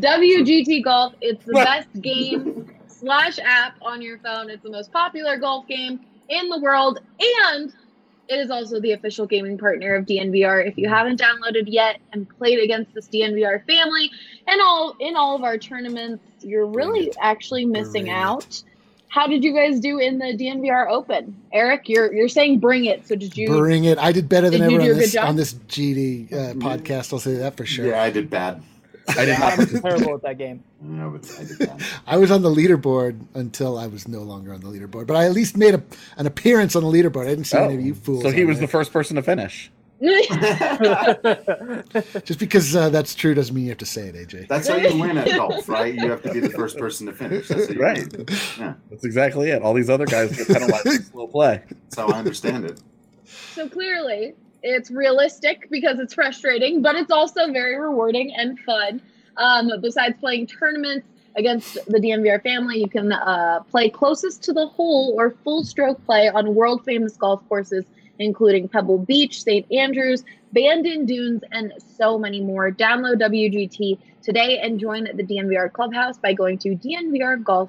WGT Golf, it's the best game slash app on your phone. It's the most popular golf game in the world, and it is also the official gaming partner of DNVR. If you haven't downloaded yet and played against this DNVR family and all in all of our tournaments, you're really actually missing out. How did you guys do in the DNVR Open? Eric, you're you're saying bring it. So did you Bring it. I did better than Did ever on this, on this GD uh, podcast. I'll say that for sure. Yeah, I did bad. I did I'm not. terrible at that game. No, but I. I was on the leaderboard until I was no longer on the leaderboard, but I at least made a, an appearance on the leaderboard. I didn't see any of you fools. Oh, so he on was the first person to finish. Just because uh, that's true doesn't mean you have to say it, AJ. That's how you win at golf, right? You have to be the first person to finish. That's how you Right. Yeah, That's exactly it. All these other guys get penalized for slow play. that's how I understand it. So clearly, it's realistic because it's frustrating, but it's also very rewarding and fun. Um, besides playing tournaments against the DNVR family, you can uh, play closest to the hole or full stroke play on world famous golf courses, including Pebble Beach, St. Andrews, Bandon Dunes, and so many more. Download WGT today and join the DNVR Clubhouse by going to dnvrgolf.com.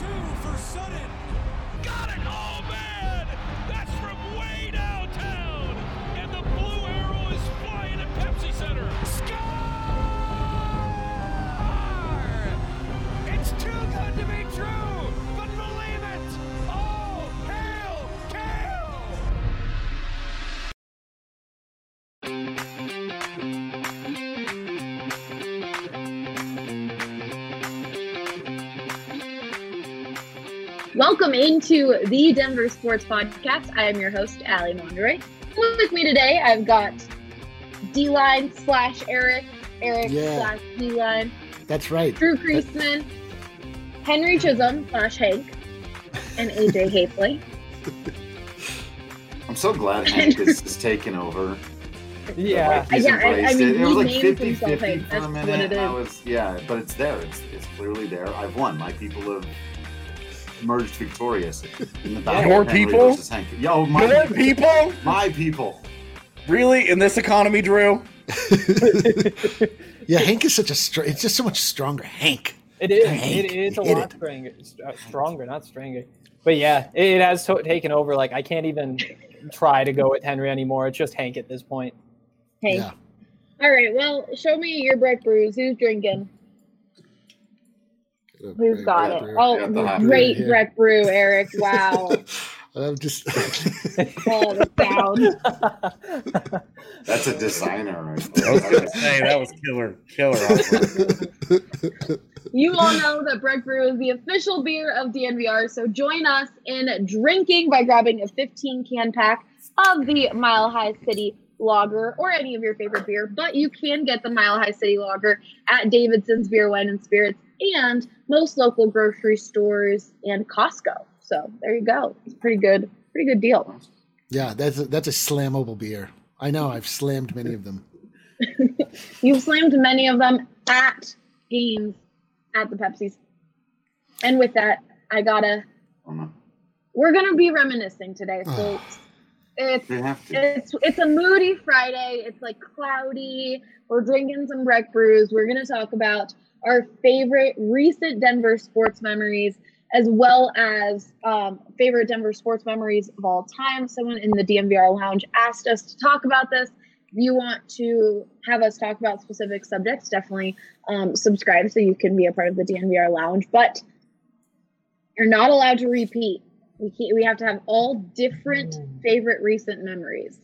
two for Sutton. Got it. Oh, man. That's from way downtown. Welcome into the Denver Sports Podcast. I am your host, Ali Monderay. With me today, I've got D line slash Eric, Eric Yeah. slash D line, That's right. Drew Creasman, Henry Chisholm slash Hank, and AJ Haefele. I'm so glad Hank is, is taken over. Yeah. Like, he's Yeah, I- I embraced mean, it. It was he like names 50 50 for a minute. it I was, yeah, but it's there. It's, it's clearly there. I've won. My people have emerged victorious in the battle. Your people? Yo, my Your people? My people. Really? In this economy, Drew? Yeah, Hank is such a str- it's just so much stronger. Hank. It is. Hank, It is a lot it. stronger, uh, stronger, not stronger. But yeah, it, it has to- taken over. Like I can't even try to go with Henry anymore. It's just Hank at this point. Hank. Yeah. All right, well, show me your Breck Brews. Who's drinking? Who's got it? Brew. Oh, Got the hot great brew here. Breck Brew, Eric. Wow. I'm just oh, the. That's a designer right I was there. going to say that was killer. Killer. awesome. You all know that Breck Brew is the official beer of DNVR, so join us in drinking by grabbing a 15 can pack of the Mile High City Lager or any of your favorite beer. But you can get the Mile High City Lager at Davidson's Beer, Wine, and Spirits and most local grocery stores and Costco. So there you go. It's pretty good, pretty good deal. yeah, that's a, that's a slammable beer. I know. I've slammed many of them. You've slammed many of them at games at the Pepsis. And with that, I gotta Oh, no. we're gonna be reminiscing today, folks. It's They have to. it's it's a moody Friday. It's like cloudy. We're drinking some Breck brews. We're gonna talk about our favorite recent Denver sports memories, as well as um, favorite Denver sports memories of all time. Someone in the DNVR lounge asked us to talk about this, If you want to have us talk about specific subjects, definitely um, subscribe so you can be a part of the DNVR lounge. But you're not allowed to repeat. We can't, we have to have all different favorite recent memories.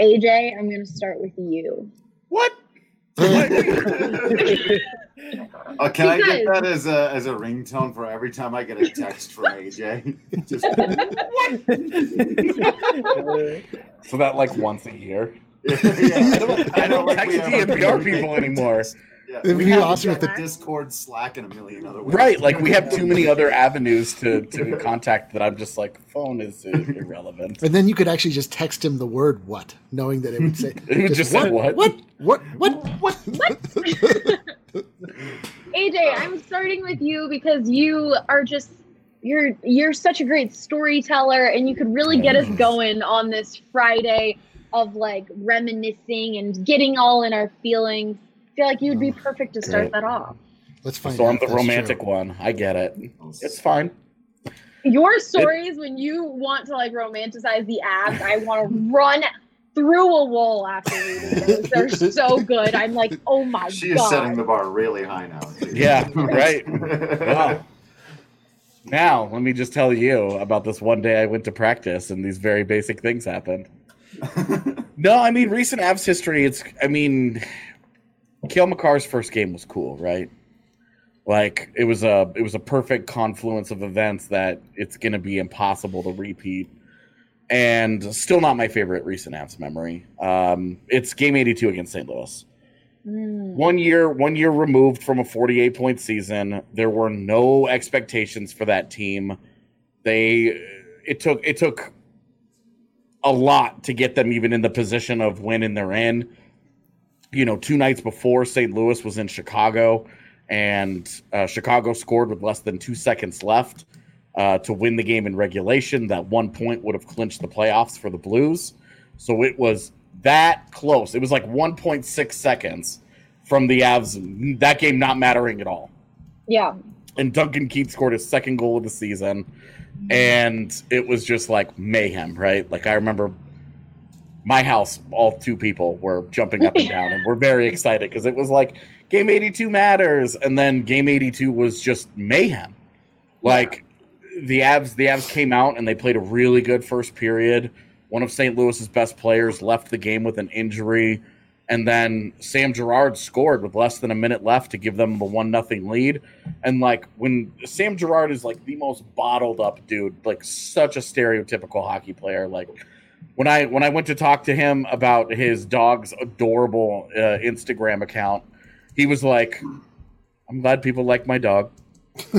AJ, I'm going to start with you. What? Uh, can I get that as a as a ringtone for every time I get a text from AJ? Just So that like once a year. yeah, I don't, I don't like text we have a DNVR really people big anymore. Yeah, It'd we be have awesome like if the- Discord, Slack, and a million other ways. Right, like we have too many other avenues to, to contact that I'm just like phone is irrelevant. And then you could actually just text him the word "what," knowing that it would say It would just say what? what, what, what, what, AJ, I'm starting with you because you are just you're you're such a great storyteller and you could really get us going on this Friday of like reminiscing and getting all in our feelings. I feel like you'd be mm. perfect to start Great. that off. Let's find So out. I'm the romantic true. one. I get it. It's fine. Your stories when you want to like romanticize the Avs, I want to run through a wall after reading those. They're so good. I'm like, oh my god. She is setting the bar really high now. too. Yeah, right. Wow. Now, let me just tell you about this one day I went to practice and these very basic things happened. no, I mean, recent Avs history, it's, I mean, Cale Makar's first game was cool, right? Like it was a it was a perfect confluence of events that it's going to be impossible to repeat, and still not my favorite recent Avs memory. Um, it's game eighty two against St. Louis Mm. one year one year removed from a 48 point season there were no expectations for that team they it took it took a lot to get them even in the position of winning they're in you know two nights before st louis was in chicago and uh, chicago scored with less than two seconds left uh, to win the game in regulation that one point would have clinched the playoffs for the blues so it was that close. It was like 1.6 seconds from the Avs, that game not mattering at all. Yeah. And Duncan Keith scored his second goal of the season. And it was just like mayhem, right? Like I remember my house, all two people were jumping up and down and we're very excited because it was like game 82 matters. And then game 82 was just mayhem. Like the Avs, the Avs came out and they played a really good first period. One of St. Louis's best players left the game with an injury, and then Sam Girard scored with less than a minute left to give them the one nothing lead. And like when Sam Girard is like the most bottled up dude, like such a stereotypical hockey player. Like when I when I went to talk to him about his dog's adorable uh, Instagram account, he was like, "I'm glad people like my dog.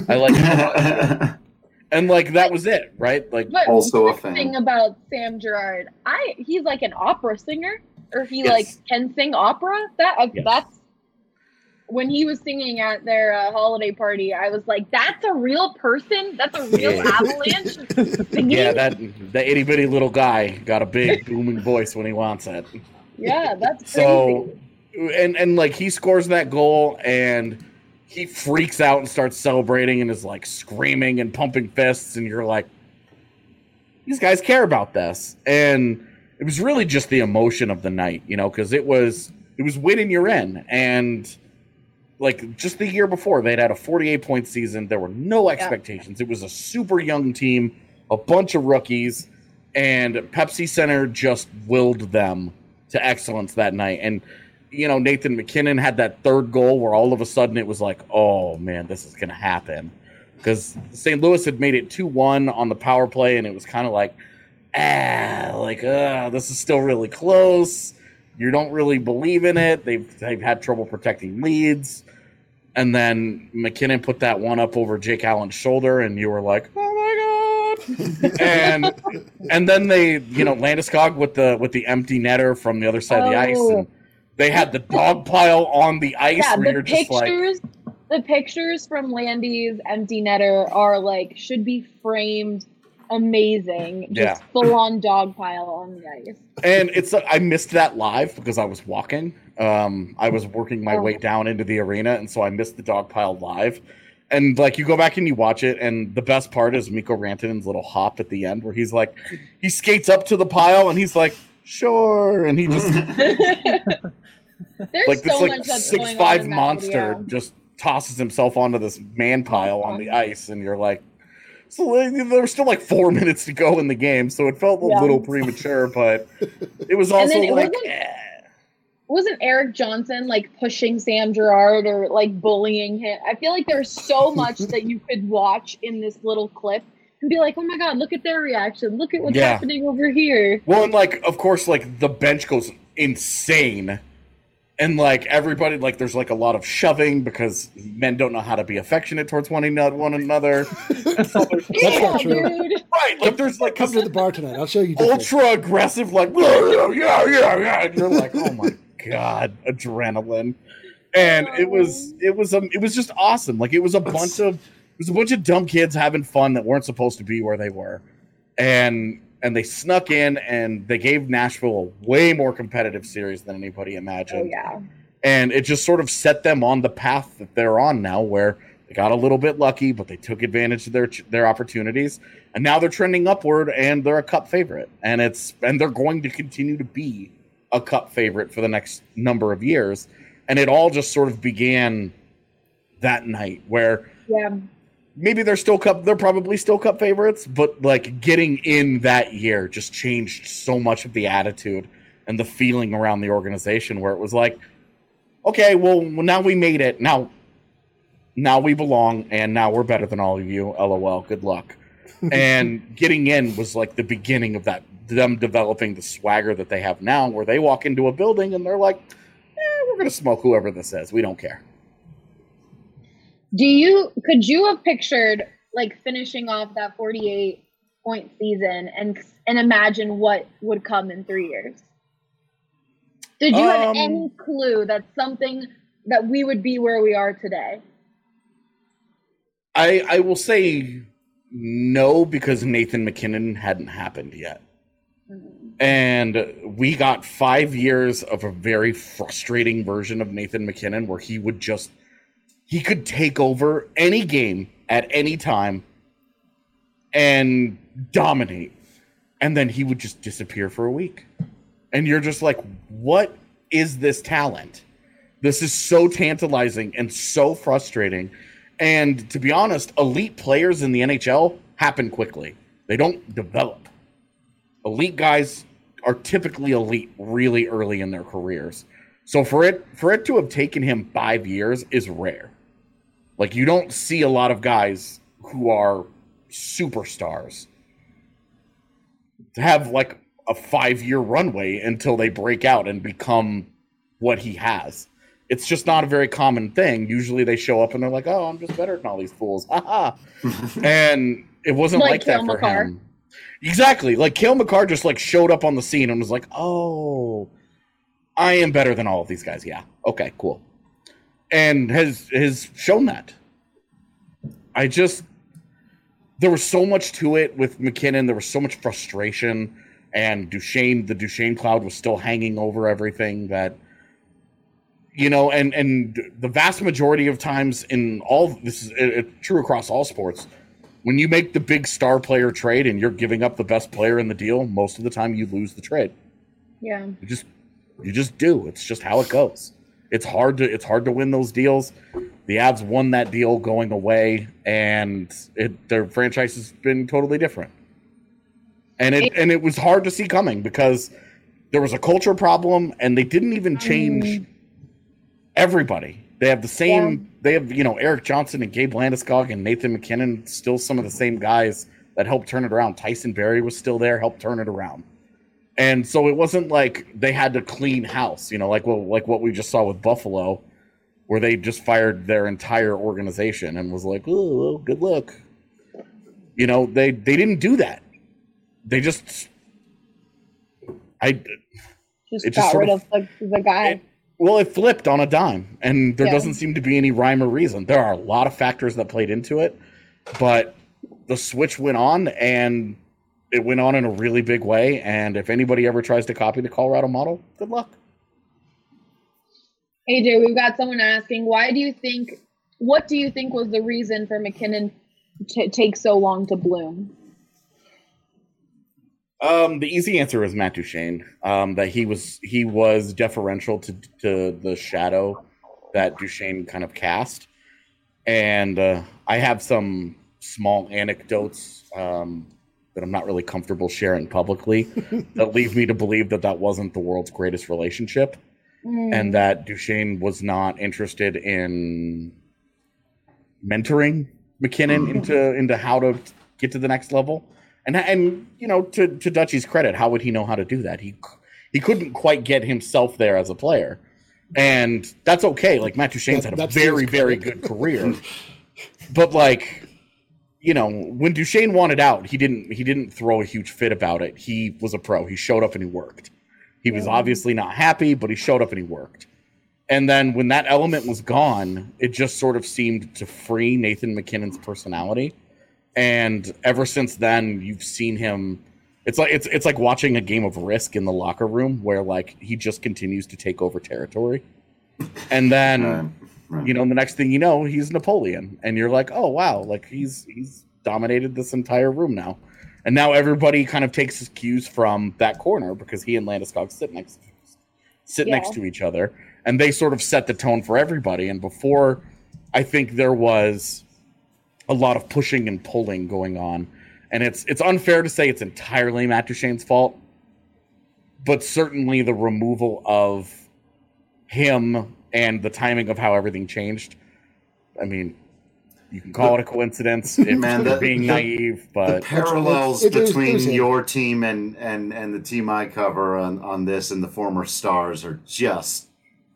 I like." and like that was it, right? Like But Also a the fan. thing about Sam Girard, I he's like an opera singer, or he Yes. like can sing opera. That uh, Yes. that's when he was singing at their uh, holiday party. I was like, that's a real person. That's a real Yeah. avalanche singing. Yeah, that that itty bitty little guy got a big booming voice when he wants it. Yeah, that's crazy. So, and and like he scores that goal and he freaks out and starts celebrating and is like screaming and pumping fists, and you're like, these guys care about this, and it was really just the emotion of the night, you know, because it was it was winning you're in, and like just the year before they'd had a 48 point season, there were no expectations. It was a super young team, a bunch of rookies, and Pepsi Center just willed them to excellence that night. And you know, Nathan MacKinnon had that third goal where all of a sudden it was like, oh man, this is going to happen. Because St. Louis had made it 2 1 on the power play, and it was kind of like, ah, like, uh, this is still really close. You don't really believe in it. They've, they've had trouble protecting leads. And then MacKinnon put that one up over Jake Allen's shoulder, and you were like, oh my god! and and then they, you know, Landeskog with the with the empty netter from the other side of the oh. ice, Oh. and they had the dog pile on the ice yeah, where the you're just like, pictures, the pictures from Landy's empty netter are like should be framed. Amazing, Yeah. just full on dog pile on the ice. and it's I missed that live because I was walking. Um, I was working my Oh. way down into the arena, and so I missed the dog pile live. And like you go back and you watch it, and the best part is Mikko Rantanen's little hop at the end, where he's like, he skates up to the pile and he's like, sure, and he just like this so like six five monster video. just tosses himself onto this man pile on the ice, and you're like, so there was still like four minutes to go in the game, so it felt a Yeah. little premature, but it was also it like, wasn't- eh. wasn't Erik Johnson like pushing Sam Girard or like bullying him? I feel like there's so much that you could watch in this little clip and be like, oh my god, look at their reaction. Look at what's Yeah. happening over here. well, and like of course, like the bench goes insane. And like everybody, like there's like a lot of shoving because men don't know how to be affectionate towards one another. One another, That's Yeah, not true. dude. right? Like there's like Come to the bar tonight. I'll show you. different. ultra aggressive, like yeah, yeah, yeah, yeah. And you're like, oh my god, adrenaline. And it was it was um it was just awesome. Like it was a bunch of it was a bunch of dumb kids having fun that weren't supposed to be where they were. And and they snuck in and they gave Nashville a way more competitive series than anybody imagined. Oh imagined. yeah. And it just sort of set them on the path that they're on now where they got a little bit lucky, but they took advantage of their their opportunities, and now they're trending upward, and they're a cup favorite, and it's and they're going to continue to be a cup favorite for the next number of years, and it all just sort of began that night where Yeah. Maybe they're still cup they're probably still cup favorites but like getting in that year just changed so much of the attitude and the feeling around the organization where it was like okay well now we made it. Now now we belong and now we're better than all of you. Lol. Good luck. And getting in was like the beginning of that them developing the swagger that they have now where they walk into a building and they're like eh, we're gonna smoke whoever this is. We don't care Do you could you have pictured like finishing off that 48 point season and and imagine what would come in 3 years? Did you have Um, any clue that something that we would be where we are today? I I will say no because Nathan MacKinnon hadn't happened yet. And we got five years of a very frustrating version of Nathan MacKinnon where he would just he could take over any game at any time and dominate. And then he would just disappear for a week. And you're just like, what is this talent? This is so tantalizing and so frustrating. And to be honest, elite players in the NHL happen quickly. They don't develop. Elite guys are typically elite really early in their careers. So for it for it to have taken him 5 years is rare. Like you don't see a lot of guys who are superstars to have like a 5-year runway until they break out and become what he has. It's just not a very common thing. Usually they show up and they're like, "Oh, I'm just better than all these fools." Haha. and it wasn't Like like, that for Makar. him. Exactly. Like Cale Makar just like showed up on the scene and was like, "Oh, I am better than all of these guys." Yeah. Okay, cool. And has has shown that. I just there was so much to it with MacKinnon. There was so much frustration, and Duchene, the Duchene cloud was still hanging over everything. That you know, and and the vast majority of times in all this is it, it, true across all sports. When you make the big star player trade and you're giving up the best player in the deal, most of the time you lose the trade. Yeah. You just you just do. It's just how it goes. It's hard to it's hard to win those deals. The Avs won that deal going away, and it their franchise has been totally different. And it and it was hard to see coming because there was a culture problem, and they didn't even change everybody. They have the same. They have you know Erik Johnson and Gabe Landeskog and Nathan MacKinnon, still some of the same guys that helped turn it around. Tyson Barrie was still there, helped turn it around. And so it wasn't like they had to clean house, you know, like well, like what we just saw with Buffalo, where they just fired their entire organization and was like, "Oh, good luck." You know, they they didn't do that. They just, I Just got rid of- of, the, the guy. it- well, it flipped on a dime, and there Yeah. doesn't seem to be any rhyme or reason. There are a lot of factors that played into it, but the switch went on, and it went on in a really big way. And if anybody ever tries to copy the Colorado model, good luck. AJ, we've got someone asking, why do you think, what do you think was the reason for MacKinnon to take so long to bloom? Um, the easy answer is Matt Duchene. Um, that he was he was deferential to to the shadow that Duchene kind of cast, and uh, I have some small anecdotes um, that I'm not really comfortable sharing publicly that leave me to believe that that wasn't the world's greatest relationship, mm. and that Duchene was not interested in mentoring MacKinnon mm. into into how to get to the next level. And and you know, to to Dutchy's credit, how would he know how to do that? He he couldn't quite get himself there as a player, and that's okay. Like Matt Duchene's That- had a very very good career, but like you know, when Duchene wanted out, he didn't he didn't throw a huge fit about it. He was a pro. He showed up and he worked. He was obviously not happy, but he showed up and he worked. And then when that element was gone, it just sort of seemed to free Nathan MacKinnon's personality. And ever since then, you've seen him. It's like it's it's like watching a game of Risk in the locker room, where like he just continues to take over territory. And then Right, right. you know, the next thing you know, he's Napoleon, and you're like, oh wow, like he's he's dominated this entire room now. And now everybody kind of takes his cues from that corner because he and Landeskog sit next sit next to each other, and they sort of set the tone for everybody. And before, I think there was a lot of pushing and pulling going on, and it's it's unfair to say it's entirely Matt Duchene's fault, but certainly the removal of him and the timing of how everything changed. I mean, you can call it a coincidence if Man, you're the- being the- naive, the but parallels it- it it between was him. your team and and and the team I cover on on this and the former stars are just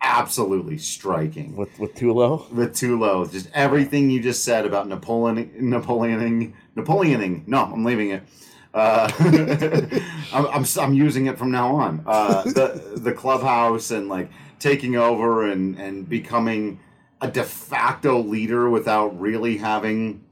absolutely striking. with with Tulo, With Tulo, just everything you just said about Napoleon, Napoleoning, Napoleoning. No, I'm leaving it. Uh, I'm, I'm I'm using it from now on. Uh, the the clubhouse and like taking over and and becoming a de facto leader without really having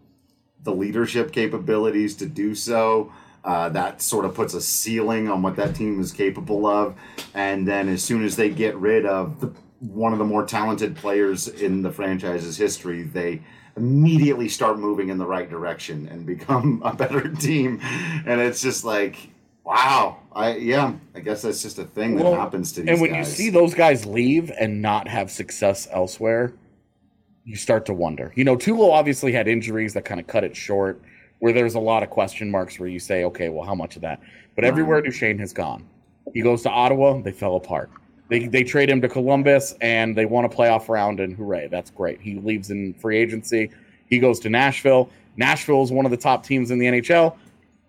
the leadership capabilities to do so. Uh, that sort of puts a ceiling on what that team is capable of. And then as soon as they get rid of the, one of the more talented players in the franchise's history, they immediately start moving in the right direction and become a better team. And it's just like, wow. I yeah, I guess that's just a thing that Well, happens to these and when guys. you see those guys leave and not have success elsewhere, you start to wonder. You know, Tulo obviously had injuries that kind of cut it short, where there's a lot of question marks where you say, okay, well, how much of that? But everywhere Duchene has gone, he goes to Ottawa, they fell apart. They, they trade him to Columbus and they won a playoff round, and hooray, that's great. He leaves in free agency. He goes to Nashville. Nashville is one of the top teams in the NHL.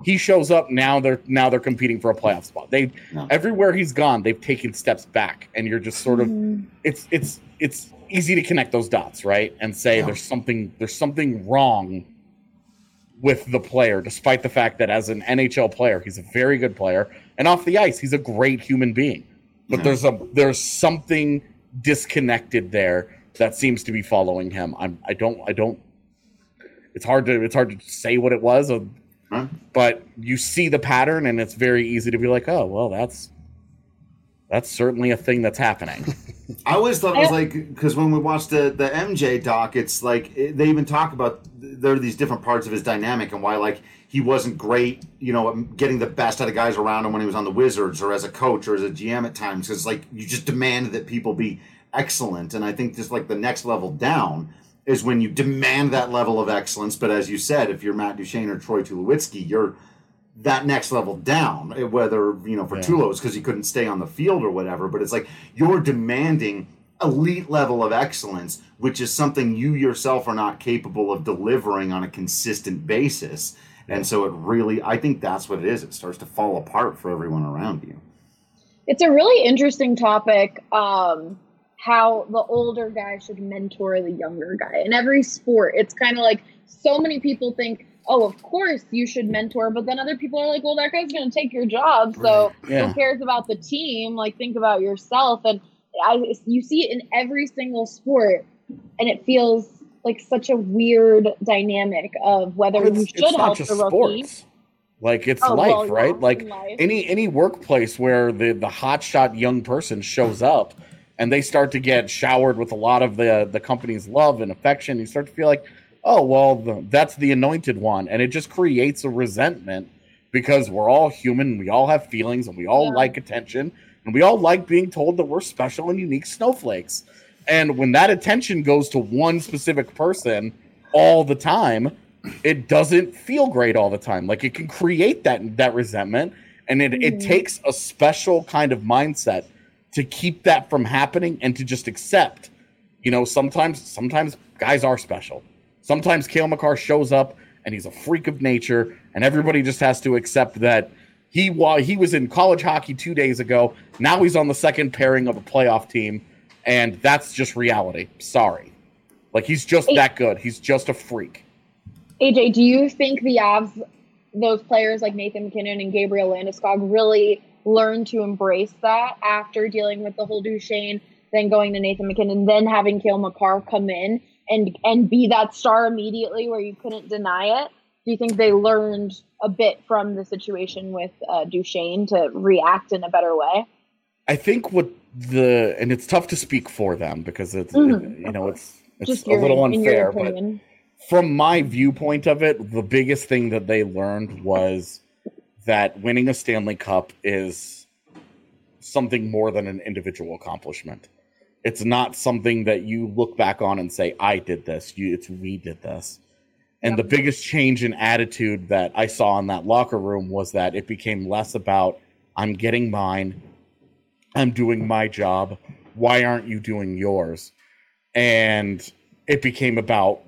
He shows up now. They're now they're competing for a playoff spot. They No. everywhere he's gone, they've taken steps back, and you're just sort of Mm-hmm. it's it's it's easy to connect those dots, right? And say Yeah. there's something there's something wrong with the player, despite the fact that as an NHL player, he's a very good player, and off the ice, he's a great human being. But Yeah. there's a there's something disconnected there that seems to be following him. I'm I don't I don't. It's hard to it's hard to say what it was, uh, But you see the pattern, and it's very easy to be like, oh well, that's that's certainly a thing that's happening. I always thought it was like because when we watched the the MJ doc, it's like it, they even talk about there are these different parts of his dynamic and why like he wasn't great, you know, getting the best out of guys around him when he was on the Wizards or as a coach or as a GM at times because like you just demand that people be excellent, and I think just like the next level down is when you demand that level of excellence. But as you said, if you're Matt Duchene or Troy Tulowitzki, you're that next level down, eh, whether you know for Yeah. Tulo it's because he couldn't stay on the field or whatever. But it's like you're demanding elite level of excellence, which is something you yourself are not capable of delivering on a consistent basis. And so it really, I think that's what it is. It starts to fall apart for everyone around you. It's a really interesting topic. Um, how the older guy should mentor the younger guy in every sport. It's kind of like so many people think, oh, of course you should mentor, but then other people are like, well, that guy's going to take your job, so Yeah. who cares about the team? Like, think about yourself. And I, you see it in every single sport, and it feels like such a weird dynamic of whether But you should help the rookie. sports. Like it's Oh, life, well, yeah, right? Like life. any any workplace where the the hotshot young person shows up and they start to get showered with a lot of the the company's love and affection, you start to feel like, oh well, the, that's the anointed one, and it just creates a resentment because we're all human, we all have feelings, and we all Yeah. like attention, and we all like being told that we're special and unique snowflakes. And when that attention goes to one specific person all the time, it doesn't feel great all the time. Like it can create that that resentment, and it, it Mhm. takes a special kind of mindset to keep that from happening and to just accept. You know, sometimes sometimes guys are special. Sometimes Cale Makar shows up and he's a freak of nature, and everybody just has to accept that he while he was in college hockey two days ago, now he's on the second pairing of a playoff team, and that's just reality. Sorry. Like he's just Hey. that good. He's just a freak. AJ, do you think the Avs, those players like Nathan MacKinnon and Gabriel Landeskog, really learned to embrace that after dealing with the whole Duchene, then going to Nathan MacKinnon, then having Cale Makar come in and and be that star immediately where you couldn't deny it? Do you think they learned a bit from the situation with uh, Duchene to react in a better way? I think what the and it's tough to speak for them because it's Mhm. you know it's it's Just a your, little unfair, but from my viewpoint of it, the biggest thing that they learned was that winning a Stanley Cup is something more than an individual accomplishment. It's not something that you look back on and say, I did this. You it's we did this. And the biggest change in attitude that I saw in that locker room was that it became less about I'm getting mine, I'm doing my job. Why aren't you doing yours? And it became about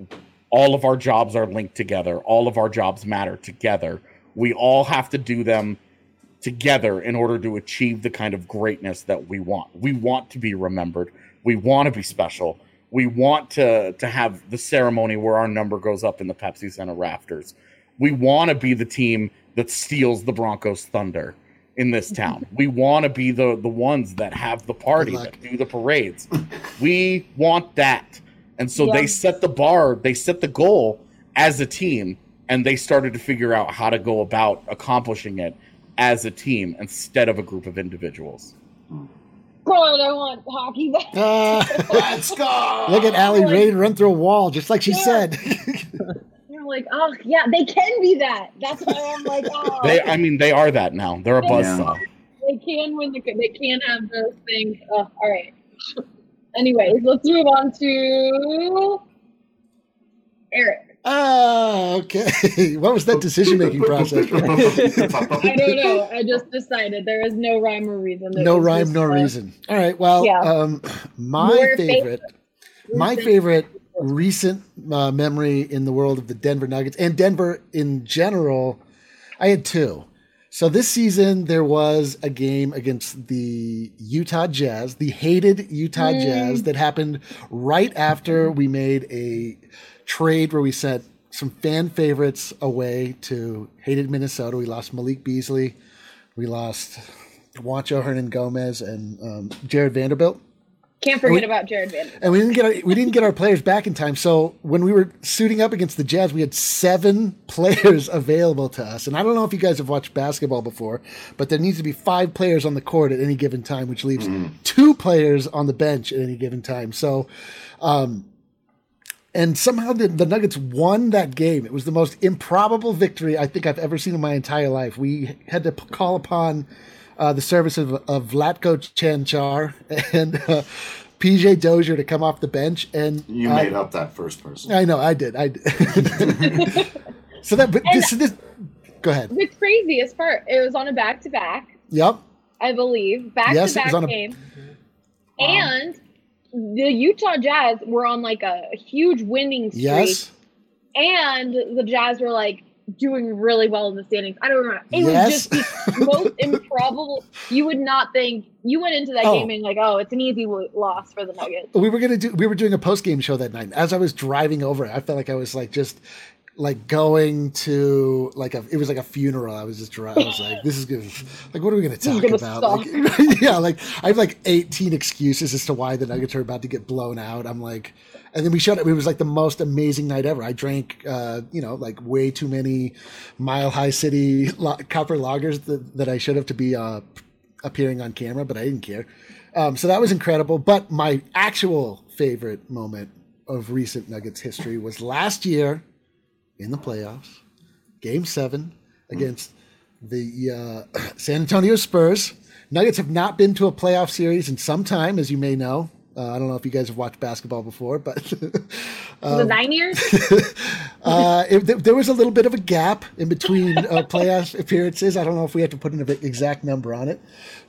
all of our jobs are linked together. All of our jobs matter together. We all have to do them together in order to achieve the kind of greatness that we want. We want to be remembered. We want to be special. We want to to have the ceremony where our number goes up in the Pepsi Center rafters. We want to be the team that steals the Broncos thunder in this town. we want to be the the ones that have the party, that do the parades. we want that. And so Yeah. they set the bar, they set the goal as a team, and they started to figure out how to go about accomplishing it as a team instead of a group of individuals. God, I want hockey back. Uh, Let's go. look at Allie ready to run through a wall, just like she Yeah. said. You're like, oh yeah, they can be that. That's why I'm like, oh, They, I mean, they are that now. They're a Yeah. buzzsaw. they can win the. They can have those things. Oh, all right. Anyways, let's move on to Eric. Ah, okay. What was that decision making process? I don't know. I just decided there is no rhyme or reason. No rhyme, no reason. All right. Well, Yeah. um, my Your favorite, my recent- favorite recent uh, memory in the world of the Denver Nuggets and Denver in general, I had two. So this season there was a game against the Utah Jazz, the hated Utah Mm. Jazz, that happened right after we made a trade where we sent some fan favorites away to hated Minnesota. We lost Malik Beasley, we lost Juancho Hernangomez, and um, Jared Vanderbilt Can't forget We- about Jared Vanderbilt. and we didn't get our, we didn't get our players back in time. So when we were suiting up against the Jazz, we had seven players available to us. And I don't know if you guys have watched basketball before, but there needs to be five players on the court at any given time, which leaves two players on the bench at any given time. So, um, and somehow the, the Nuggets won that game. It was the most improbable victory I think I've ever seen in my entire life. We had to p- call upon uh, the service of, of Vlatko Čančar and uh, PJ Dozier to come off the bench. And You uh, made up that first person. I know, I did. I did. so that, but this, this, go ahead. The craziest part, it was on a back to back, Yep. I believe, back to back on a- game, and the Utah Jazz were on like a huge winning streak, Yes. and the Jazz were like doing really well in the standings. I don't remember. It Yes. was just the most improbable. You would not think you went into that Oh. game and like, "Oh, it's an easy w- loss for the Nuggets." we were gonna do we were doing a post game show that night. As I was driving over, I felt like I was like just like going to like a it was like a funeral. I was just. I was like, this is good. Like, what are we gonna talk gonna about? Like, yeah, like I have like 18 excuses as to why the Nuggets are about to get blown out. I'm like, and then we showed up. It was like the most amazing night ever. I drank, uh, you know, like way too many Mile High City lo- copper lagers that, that I should have to be uh, appearing on camera, but I didn't care. Um, so that was incredible. But my actual favorite moment of recent Nuggets history was last year in the playoffs, game seven against the uh, San Antonio Spurs. Nuggets have not been to a playoff series in some time, as you may know. Uh, I don't know if you guys have watched basketball before, but Was it nine years? uh, it, th- there was a little bit of a gap in between uh, playoff appearances. I don't know if we have to put an exact number on it,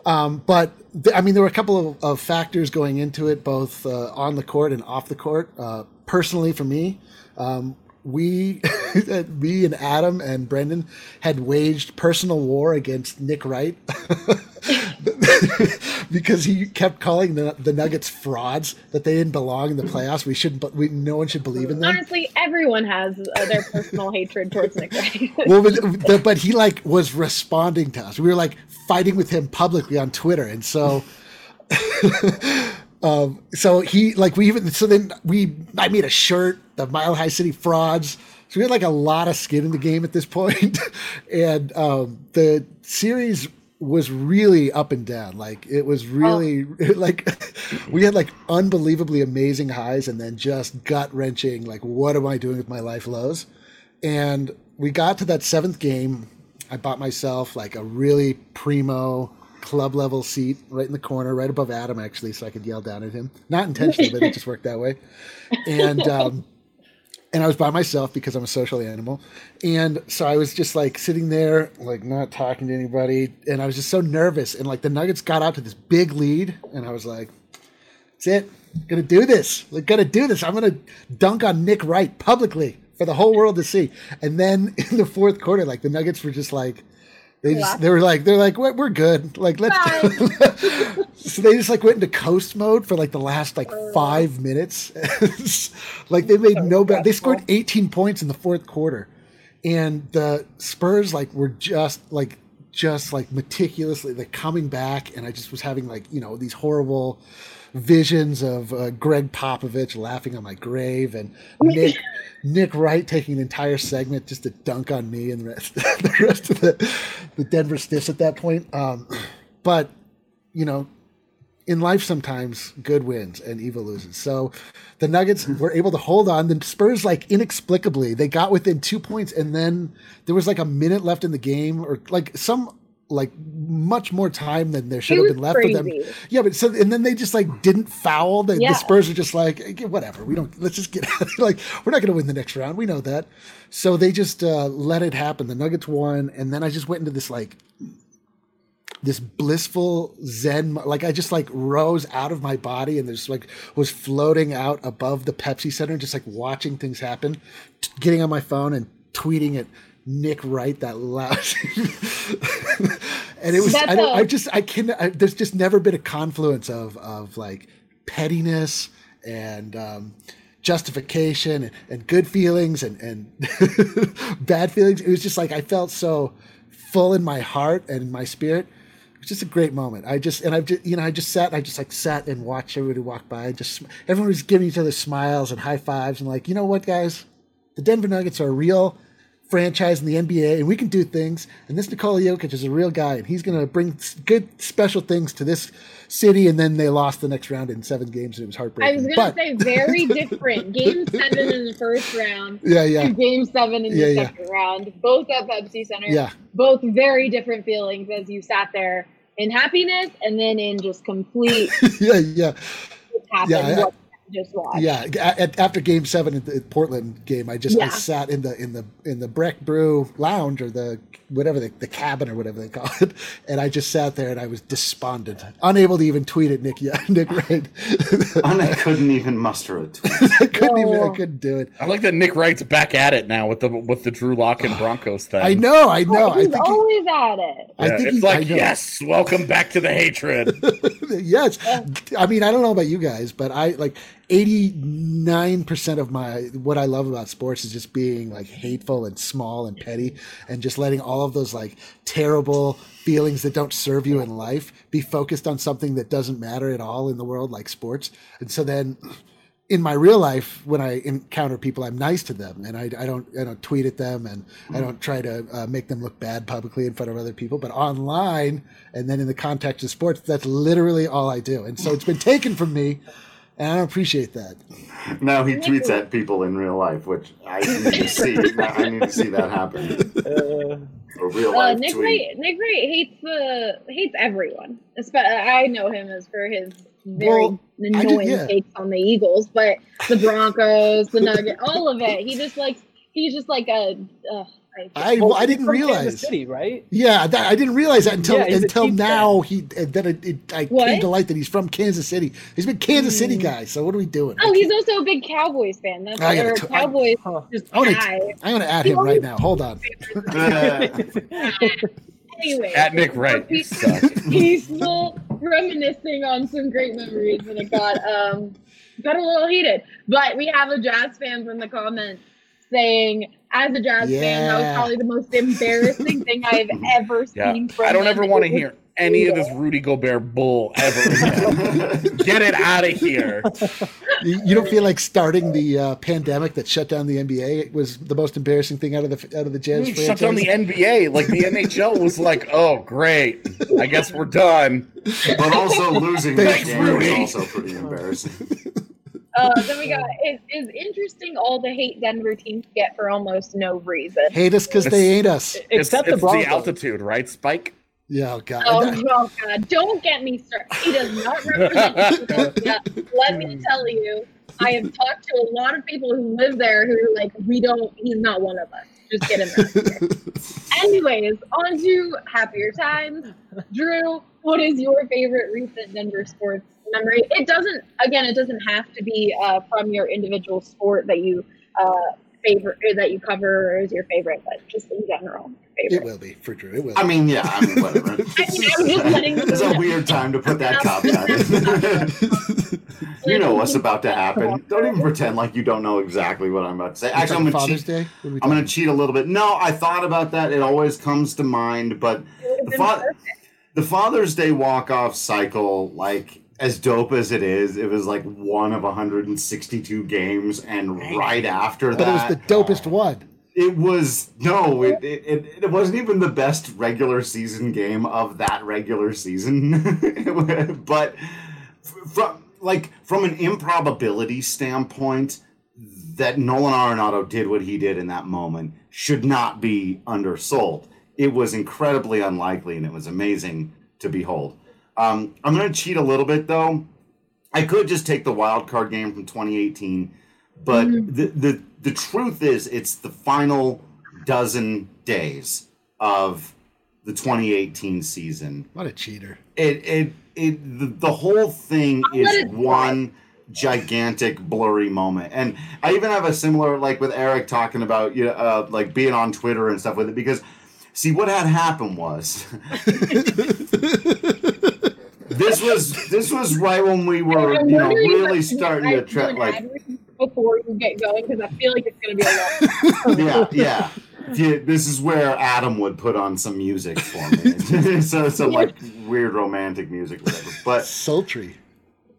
um, but th- I mean there were a couple of, of factors going into it, both uh, on the court and off the court. Uh, personally, for me, um, we, me and Adam and Brendan had waged personal war against Nick Wright because he kept calling the, the Nuggets frauds that they didn't belong in the playoffs. We shouldn't, but we no one should believe in them. Honestly, everyone has uh, their personal hatred towards Nick Wright. well, but, the, but he like was responding to us. We were like fighting with him publicly on Twitter, and so. um, so he like we even so then we I made a shirt the Mile High City frauds. So we had like a lot of skin in the game at this point, and um, the series was really up and down. Like it was really like we had like unbelievably amazing highs and then just gut wrenching. Like what am I doing with my life lows? And we got to that seventh game. I bought myself like a really primo club level seat right in the corner, right above Adam, actually, so I could yell down at him. Not intentionally, but it just worked that way. And um, and I was by myself because I'm a social animal. And so I was just like sitting there, like not talking to anybody, and I was just so nervous. And like the Nuggets got out to this big lead, and I was like, "That's it, I'm gonna do this. We're gonna do this. I'm gonna dunk on Nick Wright publicly for the whole world to see." And then in the fourth quarter, like the Nuggets were just like. They just they were like they're like we're, we're good. Like let's so they just like went into coast mode for like the last like five minutes. Like they made no bad they scored 18 points in the fourth quarter and the Spurs like were just like just like meticulously like coming back and I just was having like you know these horrible visions of uh, Gregg Popovich laughing on my grave and Nick Nick Wright taking an entire segment just to dunk on me and the rest, the rest of the, the Denver Stiffs at that point. Um, but, you know, in life sometimes good wins and evil loses. So the Nuggets were able to hold on. The Spurs, like inexplicably, they got within two points and then there was like a minute left in the game or like some like much more time than there should It have been left for them. Yeah, but so and then they just like didn't foul. The, Yeah. the Spurs are just like "Eh, whatever. We don't. Let's just get out. like we're not going to win the next round. We know that. So they just uh, let it happen. The Nuggets won, and then I just went into this like this blissful zen like i just like rose out of my body and just like was floating out above the pepsi center just like watching things happen t- getting on my phone and tweeting at nick wright that loud and it was I, a- I just i can I, there's just never been a confluence of of like pettiness and um justification and, and good feelings and and bad feelings it was just like i felt so full in my heart and in my spirit it was just a great moment. I just and I've just you know I just sat I just like sat and watched everybody walk by. Just everyone was giving each other smiles and high fives and like you know what guys, the Denver Nuggets are real franchise in the NBA and we can do things. And this Nikola Jokic is a real guy and he's going to bring good special things to this city. And then they lost the next round in seven games and it was heartbreaking. I was gonna say very different. Game seven in the first round. Yeah, yeah. to Game seven in Yeah, the yeah. second round. Both at Pepsi Center. Yeah. Both very different feelings as you sat there in happiness and then in just complete yeah, yeah. happened. Yeah, I- what you just watched. Yeah, at, after Game Seven at the Portland game, I just I sat in the in the in the Breck Brew lounge or the whatever the, the cabin or whatever they call it, and I just sat there and I was despondent, unable to even tweet at Nick yeah, Nick Wright. And I couldn't even muster a tweet. I couldn't even I Oh. couldn't do it. I like that Nick Wright's back at it now with the with the Drew Lock and Broncos thing. I know, I know. I oh, He's think he- always at it. I Yeah, think it's he- like know. yes, welcome back to the hatred. yes. I mean, I don't know about you guys, but I like 89% of my what I love about sports is just being like hateful and small and petty and just letting all of those like terrible feelings that don't serve you in life be focused on something that doesn't matter at all in the world like sports. And so then in my real life, when I encounter people, I'm nice to them, and I, I don't I don't tweet at them, and I don't try to uh, make them look bad publicly in front of other people. But online, and then in the context of sports, that's literally all I do. And so it's been taken from me and I don't appreciate that. Now he tweets at people in real life, which I need to see. I need to see that happen. Uh, A real Uh, life Nick tweet. Wright, Nick Wright hates the hates everyone. I know him as for his very Well, I did- annoying yeah. takes on the Eagles, but the Broncos, the Nuggets, all of it. He just likes. He's just like a. Uh, I, I, well, I didn't from realize. City, right? Yeah, that, I didn't realize that until Yeah, until Chiefs now. He and then it, it, I What? came to light that he's from Kansas City. He's been Kansas City Hmm. guy. So what are we doing? oh, he's also a big Cowboys fan. That's I gotta or Cowboys Huh. just I wanna- guy. I'm gonna add him right now. Hold on. Uh, Anyway, At Nick Wright. we're You reminiscing on some great memories, and it got um got a little heated. But we have a Jazz fan from the comments saying, "As a Jazz fan, that was probably the most embarrassing thing I've ever Yeah. seen." From I don't them. ever want to hear any of this Rudy Gobert bull ever again. Get it out of here. You, you don't feel like starting the uh, pandemic that shut down the NBA it was the most embarrassing thing out of the out of the Jazz Shut franchise. down the NBA. Like the NHL was like, oh great. I guess we're done. but also losing that Thanks, game was also pretty embarrassing. Uh, then we got it is interesting all the hate Denver teams get for almost no reason. Hate us because they hate us. It's, Except the it's Broncos. the altitude, right, Spike? Yeah, oh God. Oh, oh God! Don't get me started. He does not represent Philadelphia. Let me tell you, I have talked to a lot of people who live there who are like, we don't. He's not one of us. Just get him. Anyways, on to happier times. Drew, what is your favorite recent Denver sports memory? It doesn't. Again, it doesn't have to be uh, from your individual sport that you uh, favorite that you cover or is your favorite, but just in general, It will be for Drew. It will. I mean, yeah, I mean, whatever. I mean, I'm just letting It's a weird time to put that caveat in. you know what's about to happen. Don't even pretend like you don't know exactly what I'm about to say. It's Actually, I'm gonna Father's cheat. Day. What are we I'm gonna cheat a little bit. No, I thought about that. It always comes to mind, but the, fa- the Father's Day walk off cycle, like as dope as it is, it was like one of 162 games, and right after But it was the dopest uh, one. it was no, it, it, it, it wasn't even the best regular season game of that regular season. but from like from an improbability standpoint, that Nolan Arenado did what he did in that moment should not be undersold. It was incredibly unlikely, and it was amazing to behold. Um, I'm going to cheat a little bit though. I could just take the wild card game from 2018, but the, the the truth is, it's the final dozen days of the 2018 season. What a cheater. It it it the, the whole thing I'll is one gigantic blurry moment, and I even have a similar like with Eric talking about you know uh, like being on Twitter and stuff with it because see what had happened was. This was this was right when we were you know really I starting to add tra- an like before you get going because I feel like it's going to be a lot. yeah, yeah. Yeah, This is where Adam would put on some music for me. so some like weird romantic music, whatever. But Sultry.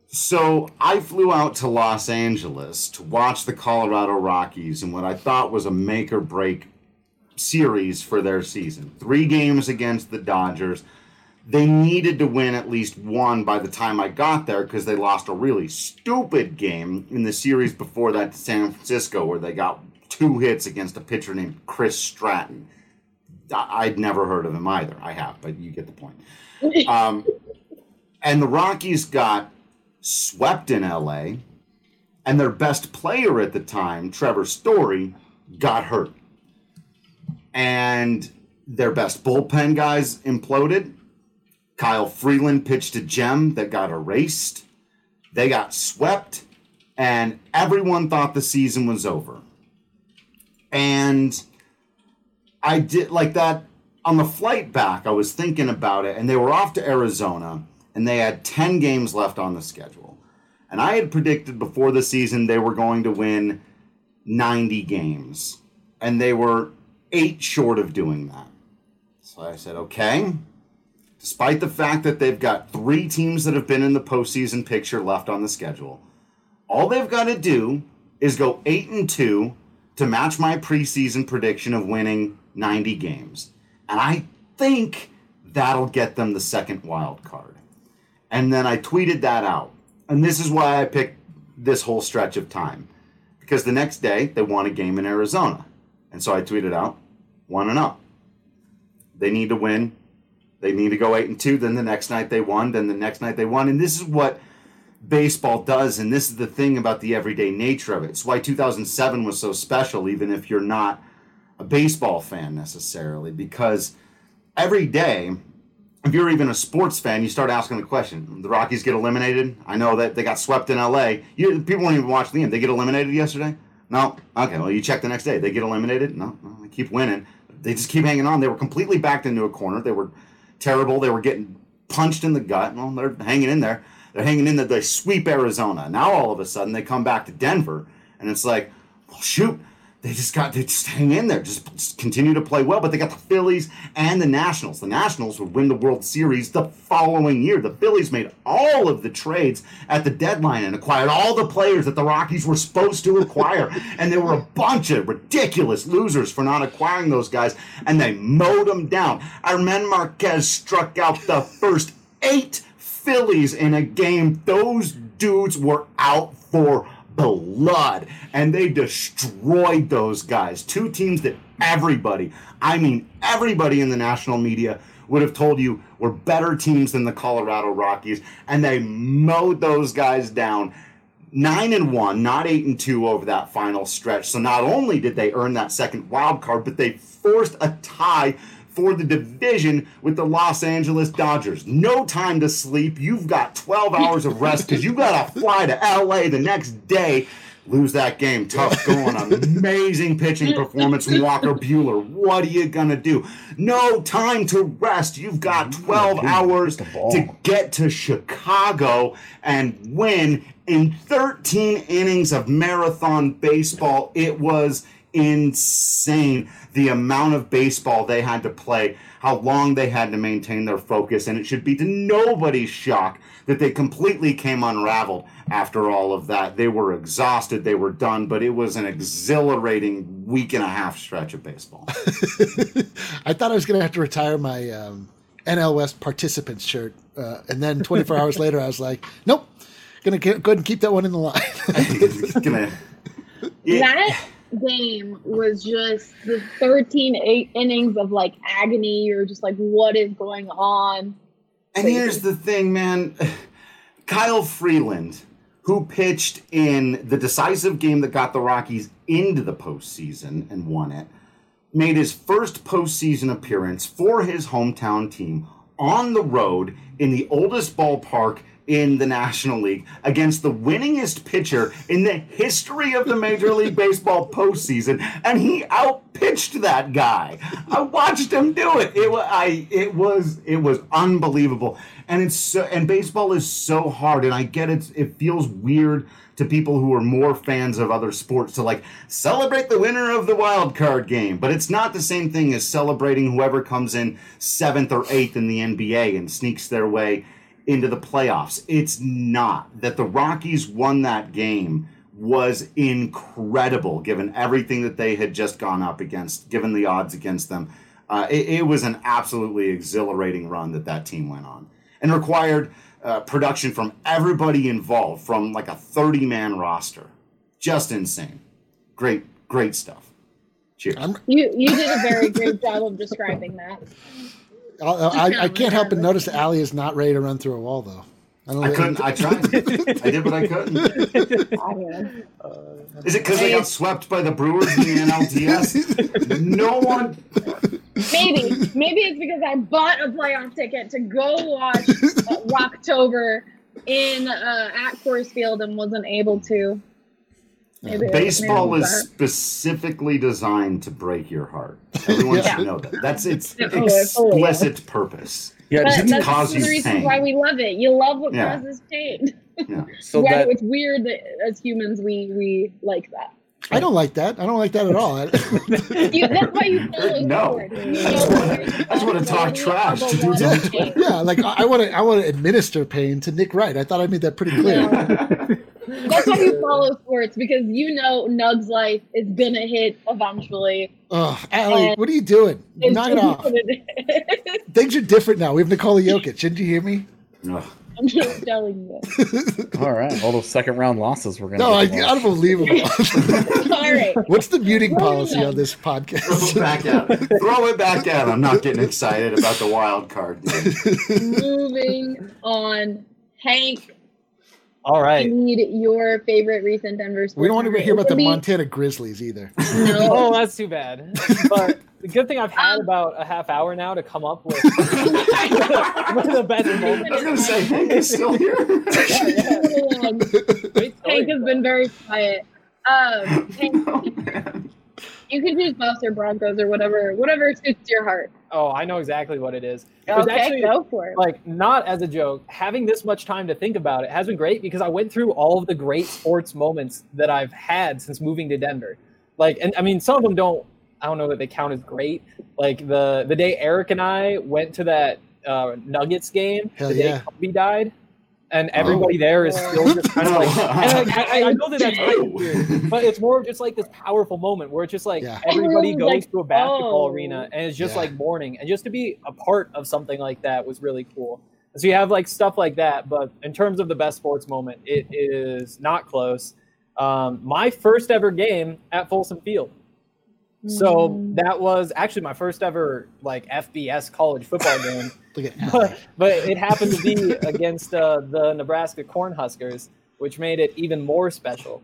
so I flew out to Los Angeles to watch the Colorado Rockies in what I thought was a make or break series for their season. Three games against the Dodgers. They needed to win at least one by the time I got there because they lost a really stupid game in the series before that to San Francisco where they got two hits against a pitcher named Chris Stratton. I'd never heard of him either. I have, but you get the point. Um, and the Rockies got swept in LA, and their best player at the time, Trevor Story, got hurt. And their best bullpen guys imploded. Kyle Freeland pitched a gem that got erased. They got swept, and everyone thought the season was over. And I did like that on the flight back. I was thinking about it, and they were off to Arizona, and they had 10 games left on the schedule. And I had predicted before the season they were going to win 90 games, and they were eight short of doing that. So I said, okay. Despite the fact that they've got three teams that have been in the postseason picture left on the schedule, all they've got to do is go eight and two to match my preseason prediction of winning 90 games. And I think that'll get them the second wild card. And then I tweeted that out. And this is why I picked this whole stretch of time because the next day they won a game in Arizona. And so I tweeted out 1 and up. They need to win. They need to go 8 and 2. Then the next night they won. Then the next night they won. And this is what baseball does. And this is the thing about the everyday nature of it. It's why 2007 was so special, even if you're not a baseball fan necessarily, because every day, if you're even a sports fan, you start asking the question: the Rockies get eliminated. I know that they got swept in LA. You, people won't even watch the game. They get eliminated yesterday. No, okay. Well, you check the next day. They get eliminated. No, no they keep winning. They just keep hanging on. They were completely backed into a corner. They were terrible. They were getting punched in the gut. Well, they're hanging in there. They're hanging in there. They sweep Arizona. Now all of a sudden they come back to Denver, and it's like, well, shoot they just got they just hang in there, just, just continue to play well. But they got the Phillies and the Nationals. The Nationals would win the World Series the following year. The Phillies made all of the trades at the deadline and acquired all the players that the Rockies were supposed to acquire. and there were a bunch of ridiculous losers for not acquiring those guys, and they mowed them down. German Marquez struck out the first eight Phillies in a game. Those dudes were out for blood and they destroyed those guys. Two teams that everybody, I mean, everybody in the national media would have told you were better teams than the Colorado Rockies, and they mowed those guys down. Nine and one, not eight and two over that final stretch. So not only did they earn that second wild card, but they forced a tie for the division with the Los Angeles Dodgers. No time to sleep. You've got 12 hours of rest because you've got to fly to LA the next day. Lose that game. Tough going. Amazing pitching performance from Walker Buehler. What are you going to do? No time to rest. You've got 12 hours to get to Chicago and win in 13 innings of marathon baseball. It was insane the amount of baseball they had to play, how long they had to maintain their focus, and it should be to nobody's shock that they completely came unraveled after all of that. They were exhausted, they were done, but it was an exhilarating week and a half stretch of baseball. I thought I was going to have to retire my um, NL West participants shirt, uh, and then 24 hours later, I was like, nope, going to go ahead and keep that one in the line. gonna, that game was just the 13 eight innings of like agony or just like what is going on And here's the thing, man. Kyle Freeland, who pitched in the decisive game that got the Rockies into the postseason and won it, made his first postseason appearance for his hometown team on the road in the oldest ballpark in the National League against the winningest pitcher in the history of the Major League Baseball postseason, and he outpitched that guy. I watched him do it. It was I. It was it was unbelievable, and it's so, and baseball is so hard, and I get it. It feels weird to people who are more fans of other sports to like celebrate the winner of the wild card game, but it's not the same thing as celebrating whoever comes in seventh or eighth in the NBA and sneaks their way into the playoffs. It's not. That the Rockies won that game was incredible given everything that they had just gone up against, given the odds against them. Uh, it, it was an absolutely exhilarating run that that team went on and required uh, production from everybody involved, from like a 30 man roster. Just insane. Great, great stuff. Cheers. you you did a very great job of describing that I, I, I can't help but notice that Allie is not ready to run through a wall, though. don't I couldn't. I tried. I did, but I couldn't. Is it because they got swept by the Brewers in the NLDS? no one. maybe maybe it's because i bought a playoff ticket to go watch uh, rocktober in uh, at Coors Field and wasn't able to Maybe it- Baseball maybe it is was specifically designed to break your heart. Everyone Yeah. should know that. That's its Yeah, it fully is. explicit purpose. Yeah, But that's cause the you reason pain. why we love it. You love what Yeah. causes pain. Yeah. So Why- that it's weird that as humans we we like that. I don't like that. I don't like that at all. You, that's why you follow No. sport. You I just wanna- where you I just wanna talk trash to do one on thing. yeah, like I want to. I want to administer pain to Nick Wright. I thought I made that pretty clear. That's why you follow sports because you know Nug's life is gonna hit eventually. Oh, Allie, what are you doing? Knock it off. what. Things are different now. We have Nikola Jokic. Didn't you hear me? Ugh. I'm just telling you. All right. All those second round losses we're gonna. No, I, get to watch. unbelievable. All right. What's the muting Moving policy on. this podcast? Throw it back out. Throw it back out. I'm not getting excited about the wild card. Moving on. Hank, All I need your favorite recent Denver sports. we don't want to hear about the be- Montana Grizzlies either. No. Oh, that's too bad. But the good thing I've had about a half hour now to come up with one of the best moments. I was gonna say Hank is still here. Um, Great story, Hank has though. been very quiet. Um, Hank, oh, man. You can choose Buffs or Broncos or whatever, whatever suits your heart. Oh, I know exactly what it is. It Okay, actually go for it. like not as a joke. Having this much time to think about it has been great because I went through all of the great sports moments that I've had since moving to Denver. Like, and I mean, some of them don't. I don't know that they count as great. Like the the day Eric and I went to that uh, Nuggets game, Hell the day yeah. Kobe died, and everybody there is still just kind of like. And like, I, I know that that's No. weird, but it's more of just like this powerful moment where it's just like Yeah. everybody goes like, to a basketball "Oh." arena and it's just Yeah. like mourning and just to be a part of something like that was really cool so you have like stuff like that but in terms of the best sports moment it is not close um, my first ever game at folsom field so Mm. that was actually my first ever like fbs college football game Look at but, but it happened to be against uh, the Nebraska Cornhuskers, which made it even more special.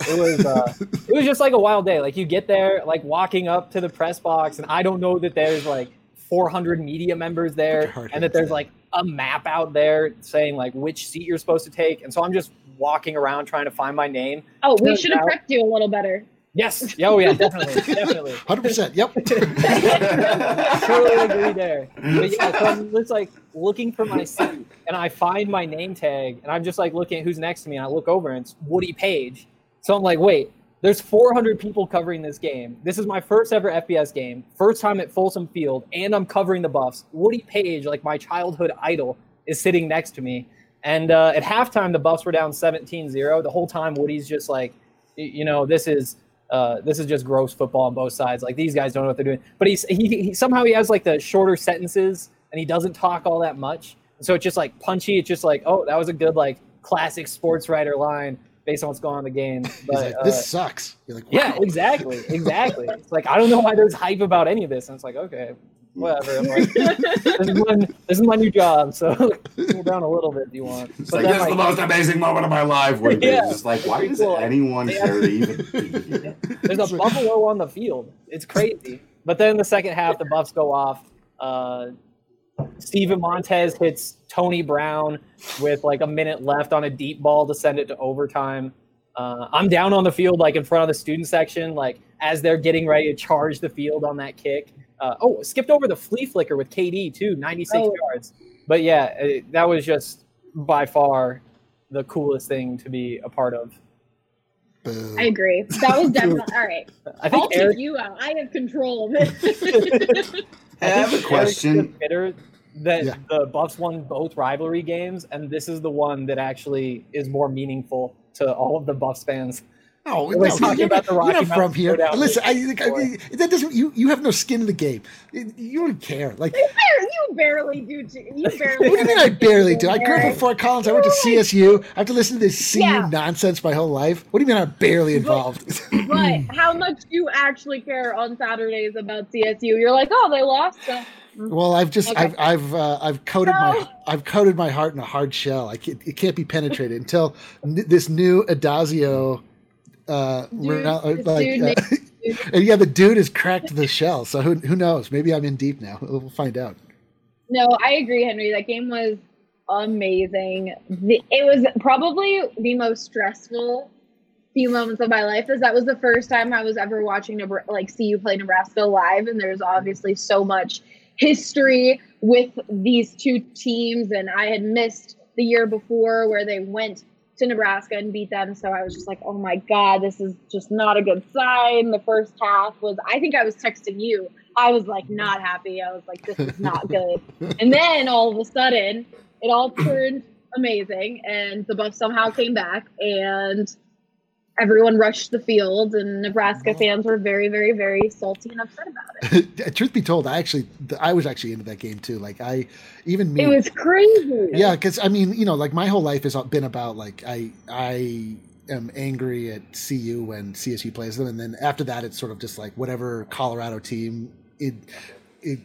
It was uh, it was just like a wild day. Like you get there, like walking up to the press box, and I don't know that there's like 400 media members there, and that there's like a map out there saying like which seat you're supposed to take. And so I'm just walking around trying to find my name. Oh, we should have prepped you a little better. Yes, yeah, oh yeah, definitely, definitely. 100%. Yep. totally agree there. But yeah, so I'm just like looking for my seat, and I find my name tag, and I'm just like looking at who's next to me, and I look over, and it's Woody Paige. So I'm like, wait, there's 400 people covering this game. This is my first ever FBS game, first time at Folsom Field, and I'm covering the Buffs. Woody Paige, like my childhood idol, is sitting next to me. And uh, at halftime, the Buffs were down 17-0. The whole time, Woody's just like, you know, this is uh, this is just gross football on both sides. Like these guys don't know what they're doing. But he's he, he somehow he has like the shorter sentences and he doesn't talk all that much. So it's just like punchy. It's just like, oh, that was a good like classic sports writer line based on what's going on in the game. He's But like, uh, this sucks. You're like, yeah, exactly, exactly. It's like I don't know why there's hype about any of this. And it's like, okay, whatever. I'm like, this, is my, this is my new job, so cool down a little bit if you want. It's But like, this is the most amazing moment of my life. Where Yeah. it's just like, why does Cool. anyone Yeah. care to even? There's a buffalo on the field. It's crazy. But then in the second half, the Buffs go off. Uh, Steven Montez hits Tony Brown with like a minute left on a deep ball to send it to overtime. Uh, I'm down on the field, like in front of the student section, like as they're getting ready to charge the field on that kick. Uh, oh, skipped over the flea flicker with KD too, 96 Oh. yards. But yeah, it, that was just by far the coolest thing to be a part of. Boo. I agree. That was definitely all right. I I'll think take you out. I have control of it. I have a question. bitter that Yeah. the Buffs won both rivalry games, and this is the one that actually is more meaningful to all of the Buffs fans. No, We're no, talking you're, about the you're Rocky not from here. Listen, I, I, I- that doesn't. You, you have no skin in the game. You don't care. Like, you barely do. Too. You barely. what do you mean? I barely do. I grew up in Fort Collins. I went to CSU. I have to listen to this CU Yeah. nonsense my whole life. What do you mean? I'm barely involved. But how much do you actually care on Saturdays about CSU? You're like, oh, they lost. So. well, I've just, Okay. I've, I've, uh, I've coated my, I've coated my heart in a hard shell. I can't, it can't be penetrated until n- this new Addazio. Uh, Dude, Ronal- this like, uh, and yeah, the dude has cracked the shell. So who, who knows? Maybe I'm in deep now. We'll find out. No, I agree, Henry. That game was amazing. The, it was probably the most stressful few moments of my life, as that was the first time I was ever watching like CU play Nebraska live, and there's obviously so much history with these two teams, and I had missed the year before where they went to Nebraska and beat them. So I was just like, oh my God, this is just not a good sign. The first half was, I think I was texting you. I was like, not happy. I was like, this is not good. and then all of a sudden, it all turned amazing. And the Buffs somehow came back. And everyone rushed the field, and Nebraska fans were very, very, very salty and upset about it. Truth be told, I actually I was actually into that game too. Like I even me It was crazy. Yeah, because I mean, you know, like my whole life has been about like I I am angry at CU when CSU plays them, and then after that, it's sort of just like whatever Colorado team it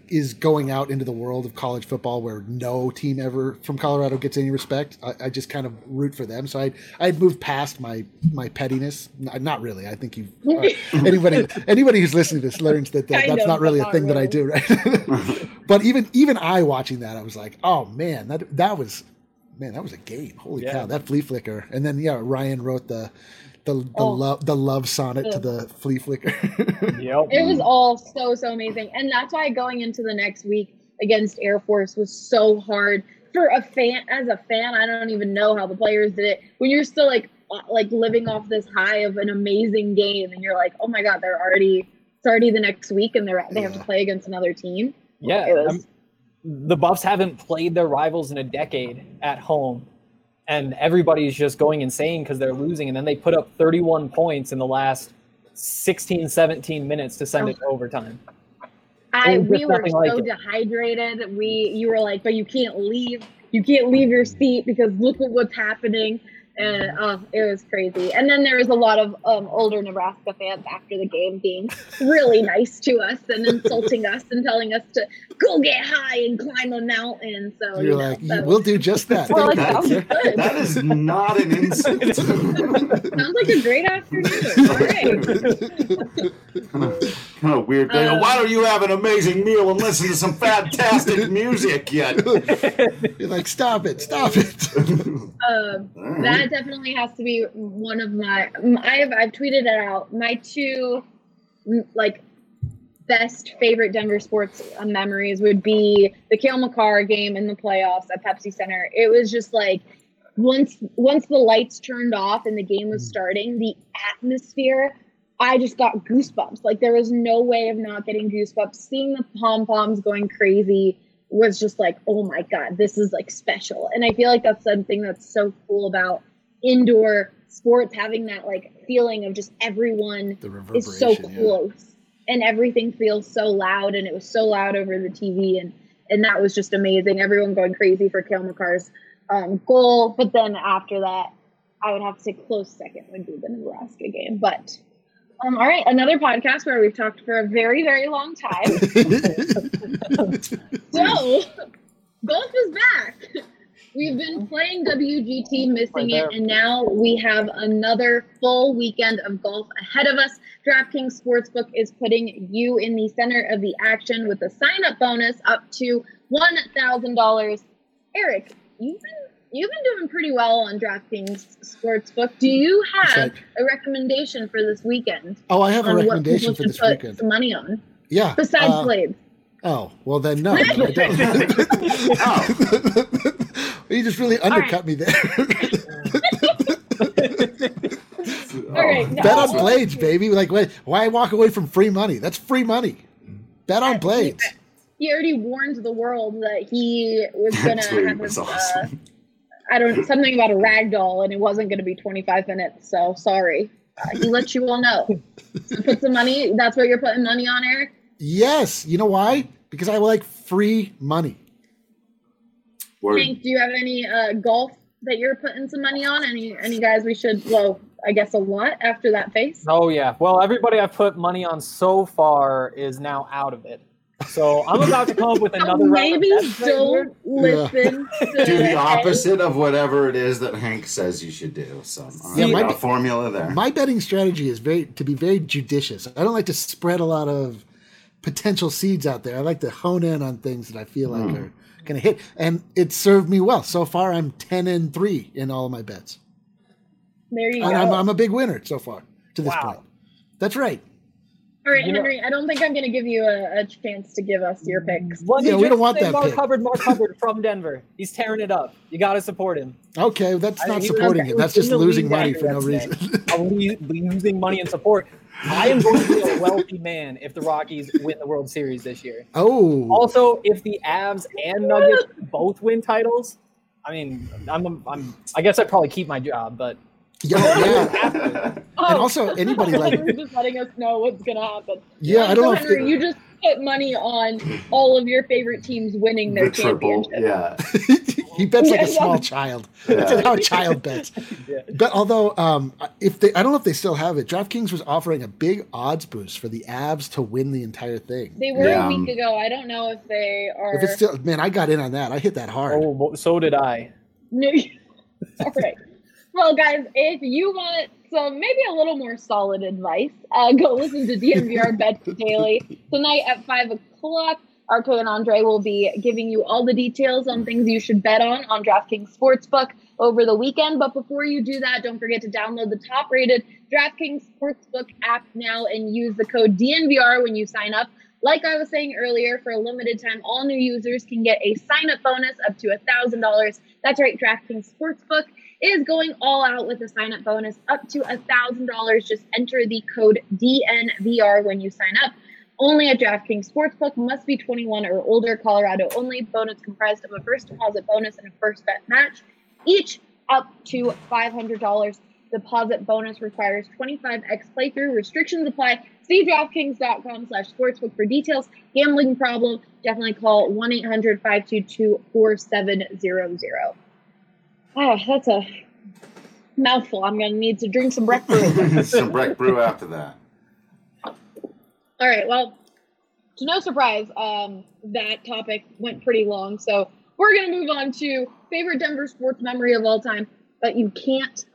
is going out into the world of college football where no team ever from Colorado gets any respect. I, I just kind of root for them. So I I had moved past my my pettiness. N- Not really. I think you uh, anybody anybody who's listening to this learns that, that that's not really a but not thing that I do, right? but even even I watching that, I was like, oh man, that that was man, that was a game. Holy Yeah. cow, that flea flicker. And then yeah, Ryan wrote the the the Oh. love the love sonnet to the flea flicker. Yep. It was all so so amazing, and that's why going into the next week against Air Force was so hard for a fan. As a fan, I don't even know how the players did it. When you're still like uh, like living off this high of an amazing game, and you're like, oh my god, they're already it's already the next week, and they're they have to play against another team. Yeah, It was- the Buffs haven't played their rivals in a decade at home, and everybody's just going insane because they're losing. And then they put up 31 points in the last 16, 17 minutes to send it to oh. overtime. I we were so like dehydrated. We you were like, but you can't leave. You can't leave your seat because look at what's happening. And uh, it was crazy. And then there was a lot of um, older Nebraska fans after the game being really nice to us and insulting us and telling us to go get high and climb a mountain. So you You're know, like, so- we'll do just that. Well, like, Thank that you, was sir. good. That is not an insult. sounds like a great afternoon. All right. Kind of weird thing. Uh, Why don't you have an amazing meal and listen to some fantastic music yet? You're like, stop it, stop it. Um, that definitely has to be one of my. I've I've tweeted it out. My two, mm, like, best favorite Denver sports uh, memories would be the Cale Makar game in the playoffs at Pepsi Center. It was just like once once the lights turned off and the game was starting, the atmosphere. I just got goosebumps. Like there was no way of not getting goosebumps. Seeing the pom poms going crazy was just like, oh my god, this is like special. And I feel like that's something that's so cool about indoor sports, having that like feeling of just everyone is so reverberation. yeah. close and everything feels so loud and it was so loud over the TV and and that was just amazing. Everyone going crazy for Cale Makar's um, goal, but then after that, I would have to say close second would be the Nebraska game. But um, all right, another podcast where we've talked for a very very long time. So, golf is back. We've been playing WGT, missing it, and now we have another full weekend of golf ahead of us. DraftKings Sportsbook is putting you in the center of the action with a sign up bonus up to $1,000. Eric, you've been you've been doing pretty well on DraftKings Sportsbook. Do you have right. a recommendation for this weekend? Oh, I have a on what recommendation for this put weekend. some money on Yeah. besides uh, Blades. Oh, well then no. I don't. you just really undercut me there. All right, now- Bet on blades, baby. Like, why, why walk away from free money? That's free money. Bet on blades. he already warned the world that he was gonna have was his, uh, awesome. I don't something about a rag doll and it wasn't gonna be 25 minutes. So sorry. Uh, he let you all know. So put some money. That's what you're putting money on, Eric. Yes. You know why? Because I like free money. Word. Hank, do you have any uh, golf that you're putting some money on? Any any guys we should? Well, I guess a lot after that face. Oh yeah. Well, everybody I've put money on so far is now out of it. So I'm about to come up with another maybe bets right here. don't listen. To Do the opposite of whatever it is that Hank says you should do. So, all Yeah, my- got formula there. My betting strategy is very to be very judicious. I don't like to spread a lot of potential seeds out there. I like to hone in on things that I feel like Hmm. are going to hit, and it served me well so far. I'm ten and three in all of my bets, There you and go. I'm, I'm a big winner so far to this Wow. point. That's right. All right, You know- Henry. I don't think I'm going to give you a, a chance to give us your picks. Let me Yeah, we don't want say that Mark pick. Hubbard, Mark Hubbard from Denver. He's tearing it up. You got to support him. Okay, that's I- not he- supporting okay, it. That's just losing money for no reason. Losing money and support. I am going to be a wealthy man if the Rockies win the World Series this year. oh, Also, if the Avs and Nuggets both win titles, I mean, I'm, I'm, I guess I'd probably keep my job, but Yeah, yeah. Oh, And also anybody like You're just letting us know what's gonna happen. Yeah, I don't know if Henry, they- you just put money on all of your favorite teams winning their the triple. championship. Yeah. he bets like a small yeah. child. Yeah. That's how a child bets. Yeah. But although, um, if they, I don't know if they still have it. DraftKings was offering a big odds boost for the Avs to win the entire thing. They were Yeah. a week ago. I don't know if they are. If it's still, man, I got in on that. I hit that hard. Oh, so did I. No. All right. Well, guys, if you want some maybe a little more solid advice, uh, go listen to DNVR Bet Daily tonight at five o'clock. RK and Andre will be giving you all the details on things you should bet on on DraftKings Sportsbook over the weekend. But before you do that, don't forget to download the top-rated DraftKings Sportsbook app now and use the code DNVR when you sign up. Like I was saying earlier, for a limited time, all new users can get a sign-up bonus up to $1,000. That's right, DraftKings Sportsbook is going all out with a sign-up bonus up to $1,000. Just enter the code DNVR when you sign up. Only at DraftKings Sportsbook must be 21 or older. Colorado only. Bonus comprised of a first deposit bonus and a first bet match, each up to $500. Deposit bonus requires 25x playthrough. Restrictions apply. See DraftKings.com slash sportsbook for details. Gambling problem, definitely call 1-800-522-4700. Ah, that's a mouthful. I'm going to need to drink some breakfast. Some Breck Brew after that. All right. Well, to no surprise, um, that topic went pretty long. So we're going to move on to favorite Denver sports memory of all time. But you can't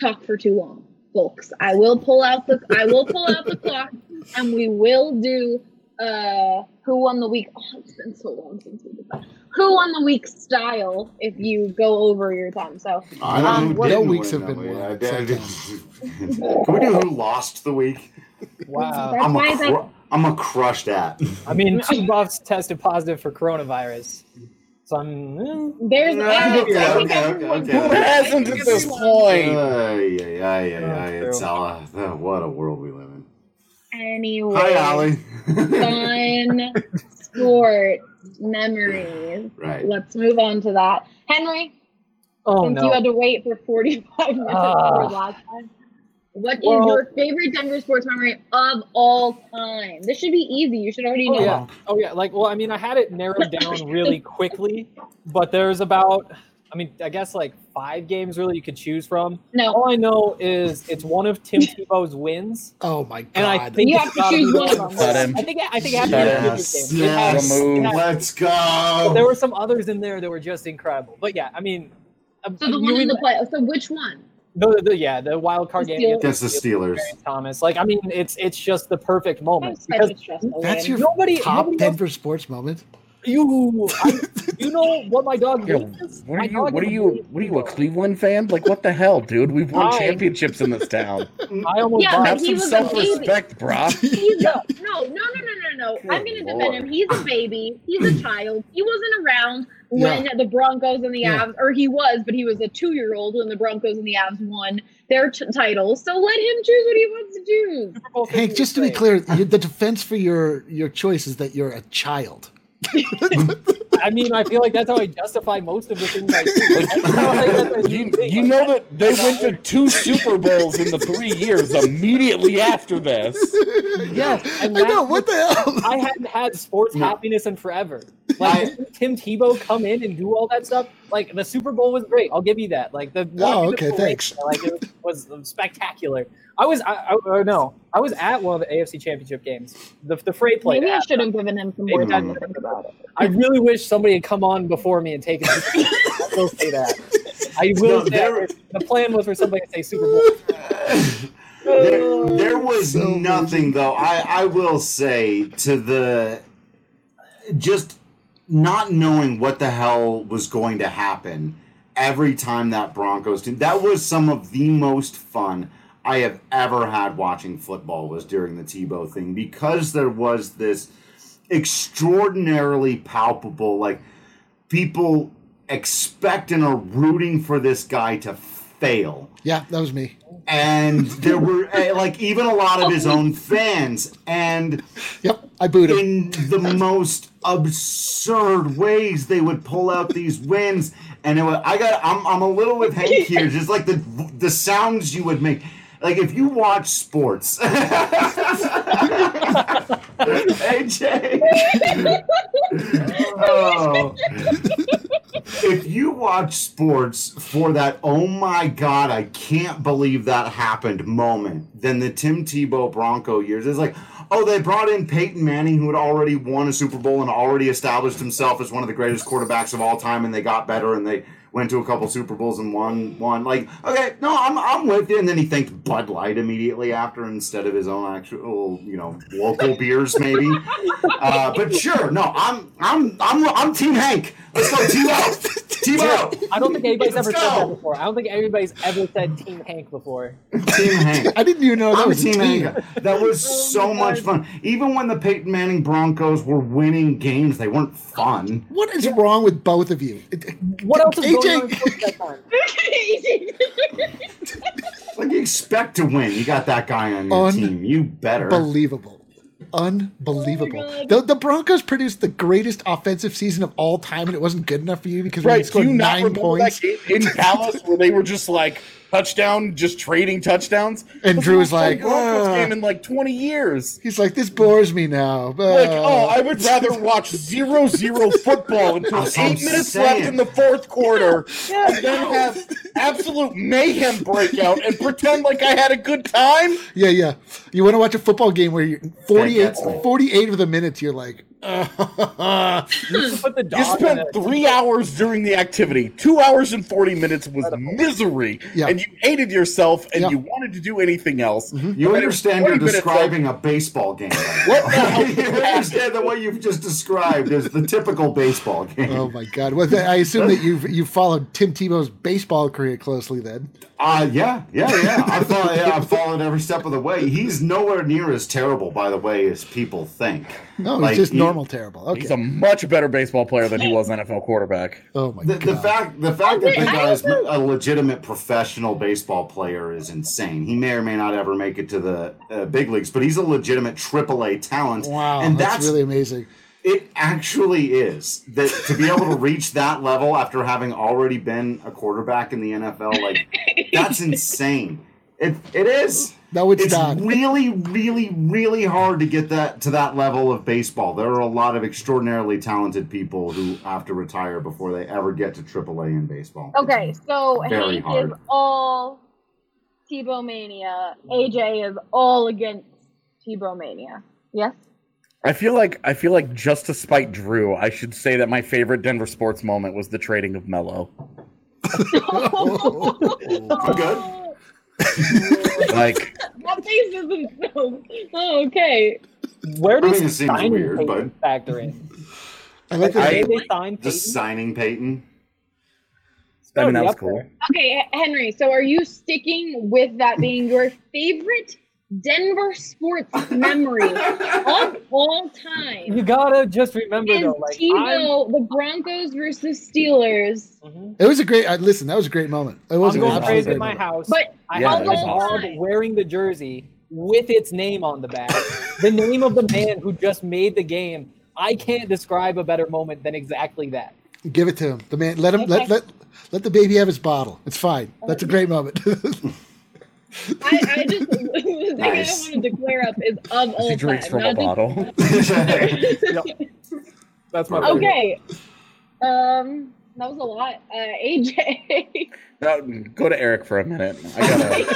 talk for too long, folks. I will pull out the I will pull out the clock, and we will do uh, who won the week. Oh, it's been so long since we did that. Who won the week style? If you go over your time, so I don't Um, know what- No weeks have been week. won I Can we do who lost the week? Wow. That's I'm why a, it's cru- like- I'm a crushed at. I mean, two buffs tested positive for coronavirus. So I'm. eh, there's Okay, I, I okay, okay, okay. Who hasn't at this Everyone. point? yeah, yeah, yeah, yeah. Oh. It's uh, uh, what a world we live in. Anyway, Hi, Allie. Fun sport memories. right. Let's move on to that. Henry, Oh since no. you had to wait for 45 minutes for ah. last time, what is Well- your favorite Denver sports memory of all time? This should be easy. You should already oh, know. Oh yeah. Oh yeah. Like, well, I mean, I had it narrowed down really quickly, but there's about, I mean, I guess like five games really you could choose from. No, All I know is it's one of Tim Tebow's wins, Oh my god! and I think You it's have to choose one of them. Him. I think I think it had to Shut the Yes, game. It yes. has- Let's go. there were some others in there that were just incredible. But yeah, I mean, uh, so the you one in the play. So which one? the, the yeah the wild card The game Against the Steelers. Terrence Thomas. Like I mean, it's it's just the perfect moment That's because such a stressful That's win. your Nobody- top nobody else- Denver sports moment. You I, you know what my dog Yo, is? what My are you? What are you? What are you? A Cleveland fan? Like what the hell, dude? We've won I- championships in this town. I almost Yeah, bought- but Have he some was self-respect, brah. He's a, no, no, no, no, no, no. I'm going to Good defend him. He's a baby. He's a child. He wasn't around when Yeah. the Broncos and the Yeah. Avs, or he was, but he was a two year old when the Broncos and the Avs won their t- titles. So let him choose what he wants to choose. Hank, just to be clear, the defense for your your choice is that you're a child. Great. I mean, I feel like that's how I justify most of the things I do. Like that's You, you know that they went to two Super Bowls in the three years immediately after this. yes, and I know what the hell. I hadn't had sports No. happiness in forever. Like I- Tim Tebow come in and do all that stuff. Like the Super Bowl was great. I'll give you that. Like the Oh, watching the okay, parade, thanks. Like it was, was spectacular. I was I, I oh, no, I was at one of the AFC Championship games. The the freight played. Maybe I uh, should have given him some more time to think about it. I really wish somebody had come on before me and taken. I will say that. I will No, say there- that. the plan was for somebody to say Super Bowl. There, there oh, was So nothing though. I, I will say to the just not knowing what the hell was going to happen every time that Broncos team. That was some of the most fun I have ever had watching football was during the Tebow thing because there was this extraordinarily palpable like people expect and are rooting for this guy to fail Yeah, that was me. and there were eh, like even a lot of his own fans and Yep. I booed him. in the most absurd ways they would pull out these wins and it was, i got I'm, I'm a little with hank here just like the the sounds you would make like if you watch sports aj oh. if you watch sports for that oh my god i can't believe that happened moment. Then the tim tebow bronco years. Is like oh they brought in peyton manning who had already won a super bowl and already established himself as one of the greatest quarterbacks of all time and they got better and they went to a couple super bowls and won one like okay no i'm, I'm with you and then he thanked bud light immediately after instead of his own actual you know local beers maybe uh, but sure no i'm i'm i'm i'm team hank let's go tebow tebow I don't think anybody's Let's ever said that before. I don't think anybody's ever said Team Hank before. Team Hank. I didn't even know that I'm was Team team. Hank. That was so much fun. Even when the Peyton Manning Broncos were winning games, they weren't fun. What is wrong with both of you? What else is AJ going on in sports at that? Like you expect to win. You got that guy on your Un- team. You better. Unbelievable. Unbelievable. Oh the, the Broncos produced the greatest offensive season of all time, and it wasn't good enough for you because we Right? Do scored you not nine remember points. that game in Dallas where they were just like touchdown, just trading touchdowns? And That's Drew the was like, Broncos "Ah." game in like twenty years. He's like, this bores me now. Like, Uh, oh, I would rather watch zero zero football until That's I'm eight minutes saying. left in the fourth quarter, and then have absolute mayhem breakout and pretend like I had a good time. yeah, yeah. You want to watch a football game where you're 48, 48 of the minutes, you're like, You should put the You spent three hours during the activity. Two hours and 40 minutes was misery. Yeah. And you hated yourself and Yeah. you wanted to do anything else. You And then understand you're 40 minutes describing a baseball game. What the you understand that what you've just described is the typical baseball game. oh my god. Well, then I assume that you've you followed Tim Tebow's baseball career closely. Then Uh, yeah, yeah, yeah. I thought, yeah, I've followed every step of the way. He's nowhere near as terrible, by the way, as people think. no, he's just he- normal terrible. He's a much better baseball player than he was NFL quarterback. Oh my The, god. the fact, the fact that the Okay, I guy's a legitimate professional baseball player is insane. He may or may not ever make it to the uh, big leagues, but he's a legitimate AAA talent. wow, and that's, that's really amazing. It actually is that to be able to reach that level after having already been a quarterback in the NFL, like that's insane. It it is. No, it's, It's not. really, really, really hard to get that to that level of baseball. There are a lot of extraordinarily talented people who have to retire before they ever get to AAA in baseball. Okay, so Very Hank hard. is all Tebow mania. AJ is all against Tebow mania. Yes. I feel like I feel like just to spite Drew, I should say that my favorite Denver sports moment was the trading of Melo. I'm good. Like That face isn't so. Oh, okay. Where I mean, does it signing weird, Peyton but- factor in? I like The that. I- they signed Just Peyton, signing Peyton. I mean that was cool. Okay, Henry. So, are you sticking with that being your favorite Denver sports memory of all time? You gotta just remember Is though, like Tebow the Broncos versus Steelers? Mhm. It was a great. Uh, listen, that was a great moment. It was I'm going crazy great at my moment. house. But I Yeah, have it the was dog wearing the jersey with its name on the back, the name of the man who just made the game. I can't describe a better moment than exactly that. Give it to him. The man. Let him. Let let let the baby have his bottle. It's fine. That's a great moment. I, I just the thing Nice. I want to clear up is of all He drinks time. from a not bottle. That's my just- okay. Um, that was a lot. Uh, AJ. Uh, go to Eric for a minute. I gotta.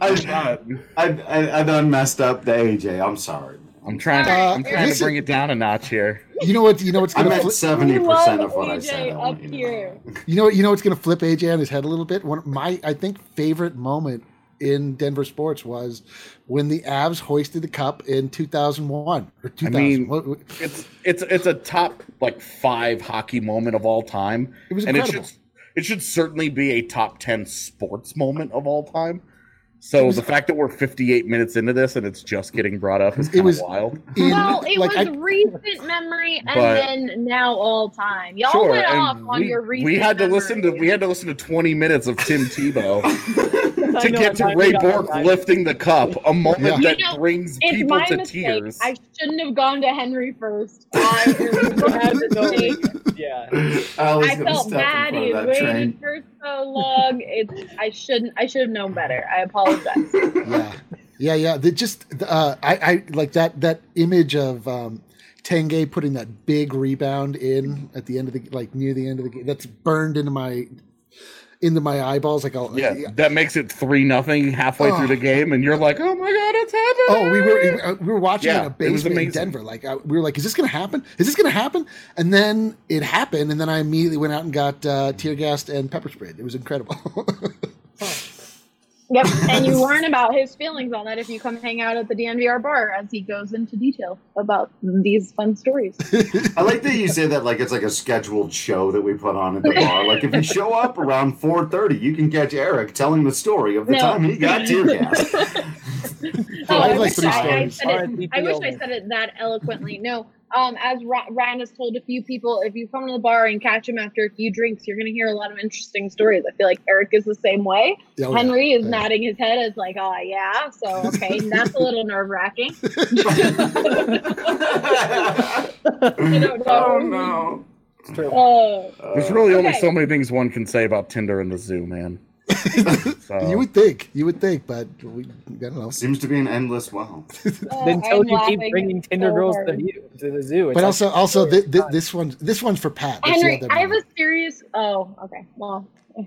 I, I, I, I done messed up the AJ. I'm sorry. I'm trying. To, Uh, I'm trying to listen- bring it down a notch here. you know what? You know what's I'm gonna at flip. seventy percent of what I AJ said. Up want you to know. here. You know what? You know what's gonna flip AJ on his head a little bit. One of my I think favorite moment in Denver sports was when the Avs hoisted the cup in 2001 or 2000. I mean, What- what- It's it's it's a top like five hockey moment of all time. It was and it incredible. should it should certainly be a top ten sports moment of all time. So the fact that we're 58 minutes into this and it's just getting brought up is It kind was- of wild. in- well, it like, was I- recent memory and But- then now all time. Y'all Sure, went off and on we, your recent we had to listen to we had to listen to 20 minutes of Tim Tebow. I to get to Ray Bourque lifting the cup, a moment Yeah. that You know, brings It's people my to mistake. tears. I shouldn't have gone to Henry first. I, it was my mistake. Yeah. Allie's I gonna felt step bad. in He front of that waited train. for so long. It's I shouldn't. I should have known better. I apologize. yeah, yeah, yeah. They just, uh, I, I like that that image of um, Tanguay putting that big rebound in at the end of the like near the end of the game. That's burned into my into my eyeballs. Like, I'll, yeah, that makes it three nothing halfway Oh. through the game, and you're like, "Oh my god, it's happening!" Oh, we were uh, we were watching Yeah, in a it was basement in. Denver. Like I, we were like, "Is this going to happen? Is this going to happen?" And then it happened, and then I immediately went out and got uh, tear gassed and pepper sprayed. It was incredible. Yep. And you learn about his feelings on that if you come hang out at the DNVR bar as he goes into detail about these fun stories. I like that you say that like it's like a scheduled show that we put on at the bar. Like if you show up around four thirty, you can catch Eric telling the story of the No. time he got tear gas. Oh, I I, wish I, I, said it, I wish I said it that eloquently. No, um, as Ra- Ryan has told a few people, if you come to the bar and catch him after a few drinks, you're going to hear a lot of interesting stories. I feel like Eric is the same way. Oh, yeah. Henry is Yeah. nodding his head as like, oh yeah, so okay, that's a little nerve wracking. I don't know. oh no. It's true. Uh, There's really only Okay. so many things one can say about Tinder in the zoo, man. So, You would think, you would think, but we, I don't know. Seems to be an endless well. oh, Until I'm you keep bringing Tinder so girls to hard. the, to the zoo. It's But like- also, also th- th- this one, this one's for Pat. That's Henry, I have a serious. Oh, okay. Well,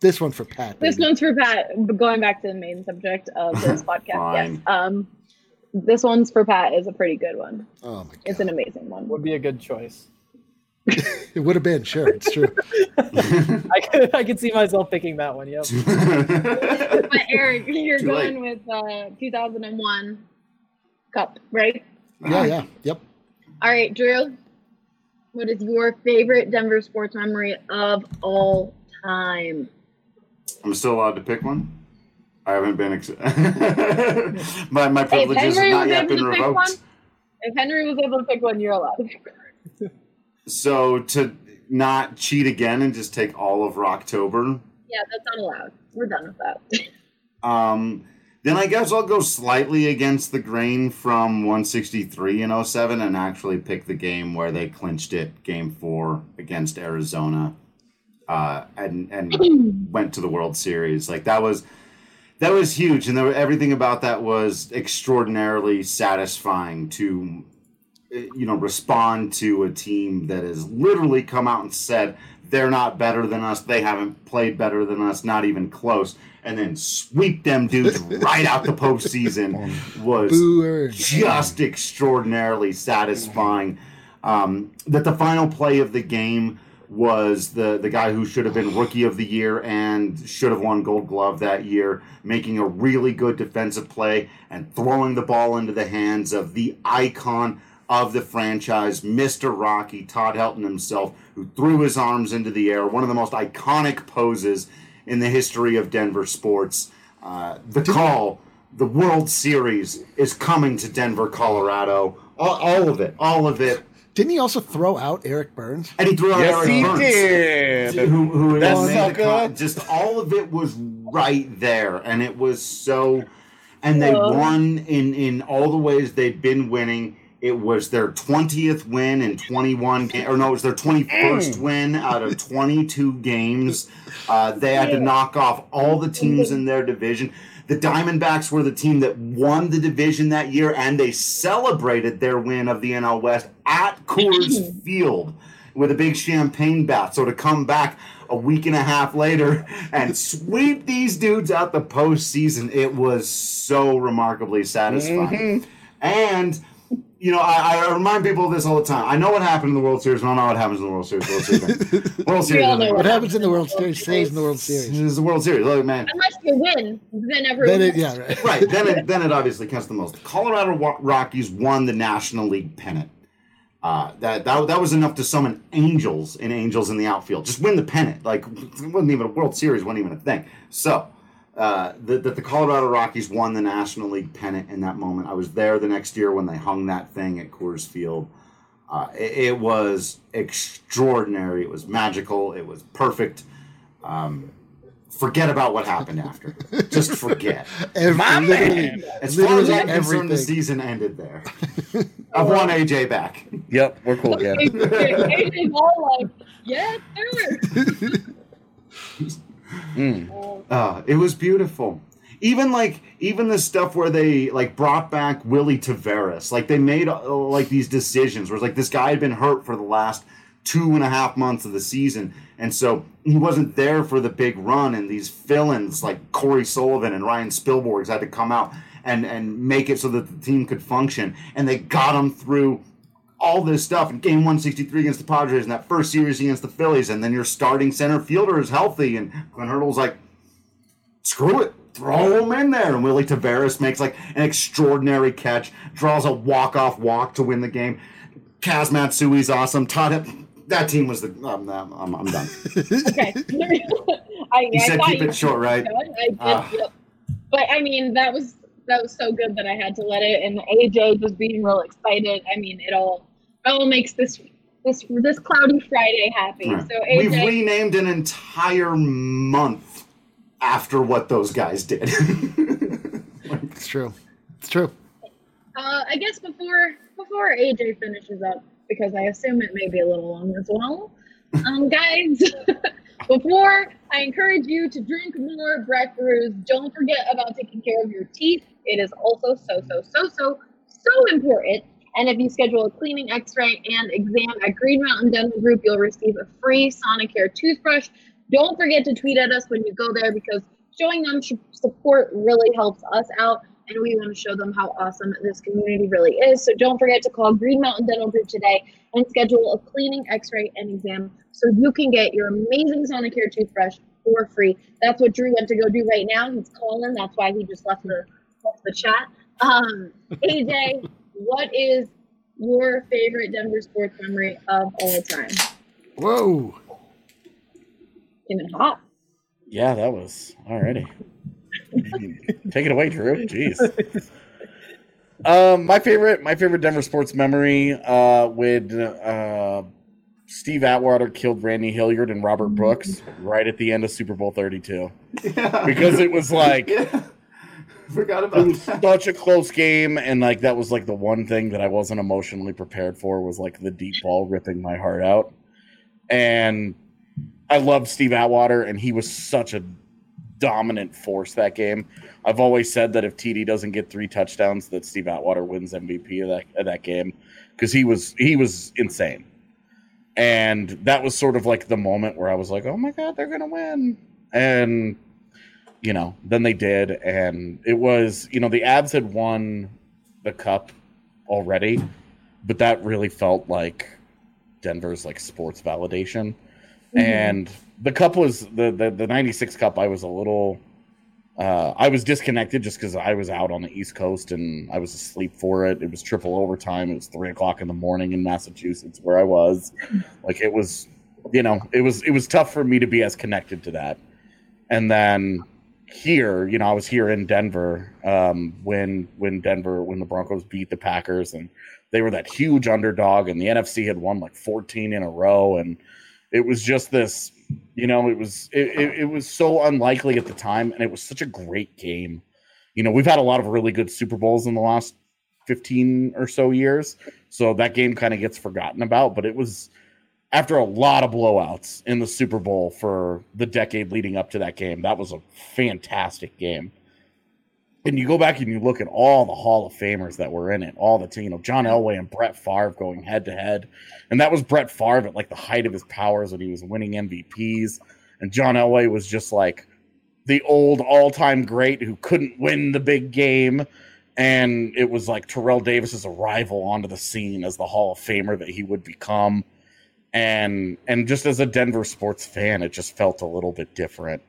This one for Pat. This baby. one's for Pat. Going back to the main subject of this podcast, Fine. yes. Um, this one's for Pat is a pretty good one. Oh my God. It's an amazing one. would be a good choice. It would have been sure. It's true. I could, I could see myself picking that one. Yep. But Eric, you're Too going with uh, 2001 Cup, right? Yeah, yeah, yep. All right, Drew. What is your favorite Denver sports memory of all time? I'm still allowed to pick one. I haven't been. Ex- my my Hey, privileges have not yet been to one, revoked. if Henry was able to pick one, you're allowed. So to not cheat again and just take all of Rocktober. Yeah, that's not allowed. We're done with that. Um, then I guess I'll go slightly against the grain from 163 and 07 and actually pick the game where they clinched it, game four against Arizona, uh, and and went to the World Series. Like that was that was huge, and there, everything about that was extraordinarily satisfying to you know respond to a team that has literally come out and said they're not better than us. They haven't played better than us not even close and then sweep them dudes right out the postseason was just extraordinarily satisfying. Um, that the final play of the game was the the guy who should have been rookie of the year and should have won Gold Glove that year, making a really good defensive play and throwing the ball into the hands of the icon of the franchise, Mr. Rocky, Todd Helton himself, who threw his arms into the air, one of the most iconic poses in the history of Denver sports. Uh, the call, the World Series is coming to Denver, Colorado. All, all of it, all of it. Didn't he also throw out Eric Byrnes? And he threw out yes, Eric he Byrnes, did. Who, who That made the con- just all of it was right there, and it was so. And they won in in all the ways they'd been winning. It was their twentieth win in twenty one, ga- or no, it was their twenty first mm. win out of twenty two games. Uh, they had to knock off all the teams in their division. The Diamondbacks were the team that won the division that year, and they celebrated their win of the NL West at Coors mm-hmm. Field with a big champagne bath. So to come back a week and a half later and sweep these dudes out the postseason, it was so remarkably satisfying. Mm-hmm. And you know, I, I remind people of this all the time. I know what happened in the World Series. I don't know what happens in the World Series. World Series. World Series. all know What happens in the World Series stays in the World Series. This is the World Series. Look, man. Unless you win, then everyone. Then it, yeah, right. right. Then it then it obviously counts the most. The Colorado Rockies won the National League pennant. Uh, that, that that was enough to summon angels and angels in the outfield. Just win the pennant. Like it wasn't even a World Series. wasn't even a thing. So uh, that the, the Colorado Rockies won the National League pennant in that moment. I was there the next year when they hung that thing at Coors Field. Uh, it, it was extraordinary. It was magical. It was perfect. Um, forget about what happened after. Just forget. Every, My literally, man. As far as literally I'm concerned, the season ended there. I've won AJ back. Yep, we're cool Yeah. AJ's all like, yes, sir. Mm. Uh, it was beautiful. Even like even the stuff where they like brought back Willy Taveras, like they made uh, like these decisions where it's like this guy had been hurt for the last two and a half months of the season, and so he wasn't there for the big run. And these fill-ins like Cory Sullivan and Ryan Spilborgs had to come out and and make it so that the team could function, and they got him through all this stuff in game 163 against the Padres and that first series against the Phillies, and then your starting center fielder is healthy, and Clint Hurdle's like, screw it, throw him in there. And Willy Taveras makes like an extraordinary catch, draws a walk-off walk to win the game. Kaz Matsui's awesome. Todd, that team was the. Um, I'm, I'm done. Okay. I, You I said keep it short, right? I did, Ah. yep. But I mean, that was that was so good that I had to let it. And AJ just being real excited. I mean, it all it all makes this this this cloudy Friday happy. Right. So We've renamed an entire month after what those guys did. It's true. It's true. uh, I guess before before AJ finishes up, because I assume it may be a little long as well. Um, guys, before I encourage you to drink more Brett brews, don't forget about taking care of your teeth. It is also so so so so so important. And if you schedule a cleaning, X-ray, and exam at Green Mountain Dental Group, you'll receive a free Sonicare toothbrush. Don't forget to tweet at us when you go there because showing them support really helps us out and we want to show them how awesome this community really is. So don't forget to call Green Mountain Dental Group today and schedule a cleaning, x-ray, and exam so you can get your amazing Sonicare toothbrush for free. That's what Drew went to go do right now. He's calling. That's why he just left the, left the chat. Um, AJ, what is your favorite Denver sports memory of all time? Whoa. Came in hot. Yeah, that was already. Take it away, Drew. Jeez. Um, my favorite, my favorite Denver sports memory, uh, when uh, Steve Atwater killed Randy Hilliard and Robert Brooks right at the end of Super Bowl Thirty Two, yeah. because it was like yeah. Forgot it was that. such a close game, and like that was like the one thing that I wasn't emotionally prepared for was like the deep ball ripping my heart out, and I loved Steve Atwater, and he was such a dominant force that game. I've always said that if TD doesn't get three touchdowns, that Steve Atwater wins MVP of that of that game because he was he was insane, and that was sort of like the moment where I was like, oh my god, they're gonna win, and you know, then they did, and it was you know the Avs had won the cup already, but that really felt like Denver's like sports validation and the cup was the the, the 96 cup i was a little uh i was disconnected just because i was out on the east coast and i was asleep for it. It was triple overtime. It was three o'clock in the morning in massachusetts where i was. Like it was you know it was it was tough for me to be as connected to that. And then here you know i was here in denver um when when denver when the broncos beat the packers and they were that huge underdog and the nfc had won like 14 in a row and it was just this you know it was it, it, it was so unlikely at the time and it was such a great game. You know we've had a lot of really good super bowls in the last 15 or so years so that game kind of gets forgotten about but it was after a lot of blowouts in the super bowl for the decade leading up to that game that was a fantastic game and you go back and you look at all the Hall of Famers that were in it, all the team, you know John Elway and Brett Favre going head to head, and that was Brett Favre at like the height of his powers when he was winning MVPs, and John Elway was just like the old all time great who couldn't win the big game, and it was like Terrell Davis's arrival onto the scene as the Hall of Famer that he would become, and and just as a Denver sports fan, it just felt a little bit different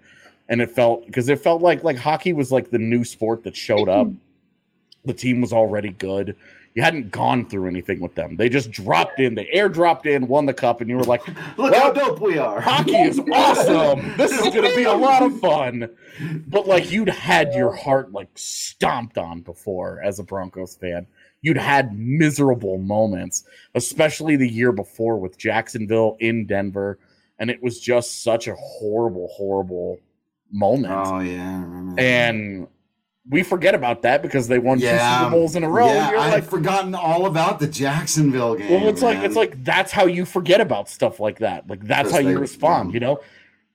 and it felt because it felt like like hockey was like the new sport that showed up. Mm-hmm. The team was already good. You hadn't gone through anything with them. They just dropped in. They airdropped in, won the cup, and you were like, Look Well, how dope we are. "Hockey is awesome. This is going to be a lot of fun." But like you'd had your heart like stomped on before as a Broncos fan. You'd had miserable moments, especially the year before with Jacksonville in Denver, and it was just such a horrible, horrible moment. Oh yeah, and we forget about that because they won two Super Bowls in a row. Yeah, I like, had forgotten all about the Jacksonville game. well, it's like it's like that's how you forget about stuff like that. Like that's how you respond. yeah. You know,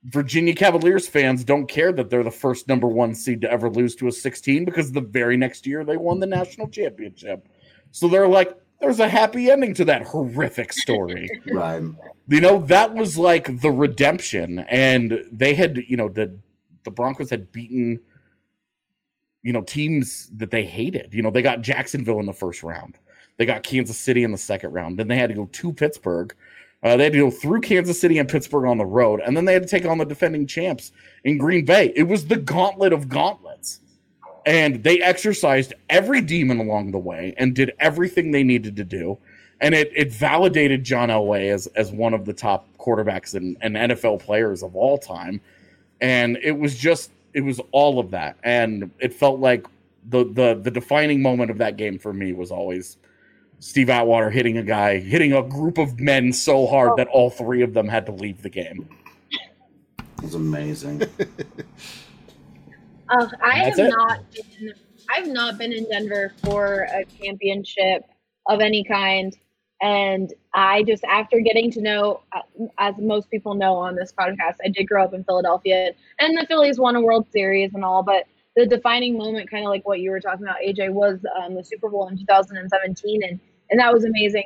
Virginia Cavaliers fans don't care that they're the first number one seed to ever lose to a 16 because the very next year they won the national championship. So they're like, there's a happy ending to that horrific story. right. you know that was like the redemption and they had you know the the broncos had beaten you know teams that they hated. You know they got jacksonville in the first round. They got kansas city in the second round. Then they had to go to pittsburgh. Uh, they had to go through kansas city and pittsburgh on the road. And then they had to take on the defending champs in green bay. It was the gauntlet of gauntlets. And they exercised every demon along the way and did everything they needed to do. And it, it validated John Elway as as one of the top quarterbacks and, and NFL players of all time. And it was just it was all of that. And it felt like the the the defining moment of that game for me was always Steve Atwater hitting a guy, hitting a group of men so hard that all three of them had to leave the game. It was amazing. Uh, I That's have it? not been. I've not been in Denver for a championship of any kind, and I just after getting to know, uh, as most people know on this podcast, I did grow up in Philadelphia, and the Phillies won a World Series and all, but the defining moment, kind of like what you were talking about, AJ, was um, the Super Bowl in 2017, and and that was amazing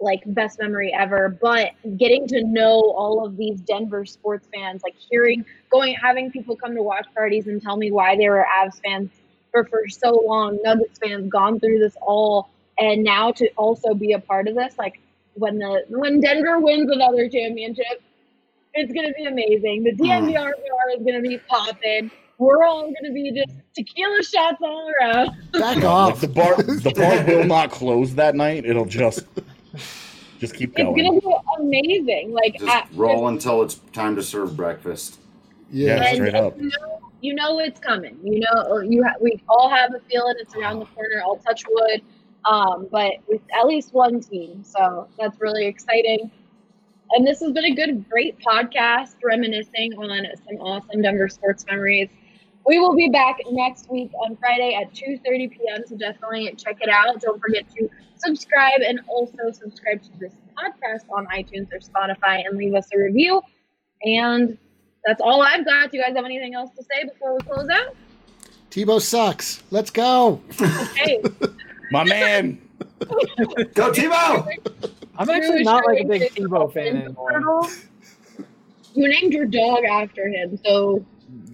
like best memory ever. But getting to know all of these denver sports fans like hearing going having people come to watch parties and tell me why they were avs fans for for so long nuggets fans gone through this all and now to also be a part of this like when the when denver wins another championship it's going to be amazing the hmm. DMVR dnvr is going to be popping we're all going to be just tequila shots all around Back off. the bar the bar will not close that night. It'll just just keep going. it's going. going to be amazing like Just I- roll until it's time to serve breakfast. Yeah. Yeah. and straight up. You know, you know it's coming. You know, you ha- we all have a feeling it's around the corner. I'll touch wood, um, but with at least one team, so that's really exciting. And this has been a good, great podcast, reminiscing on some awesome Denver sports memories. We will be back next week on Friday at 2:30 p.m. So definitely check it out. Don't forget to subscribe and also subscribe to this podcast on iTunes or Spotify and leave us a review. And that's all I've got. Do you guys have anything else to say before we close out? Tebow sucks. Let's go. Okay. My man. Go Tebow! I'm actually Drew not like a big is Tebow fan anymore. You named your dog after him, so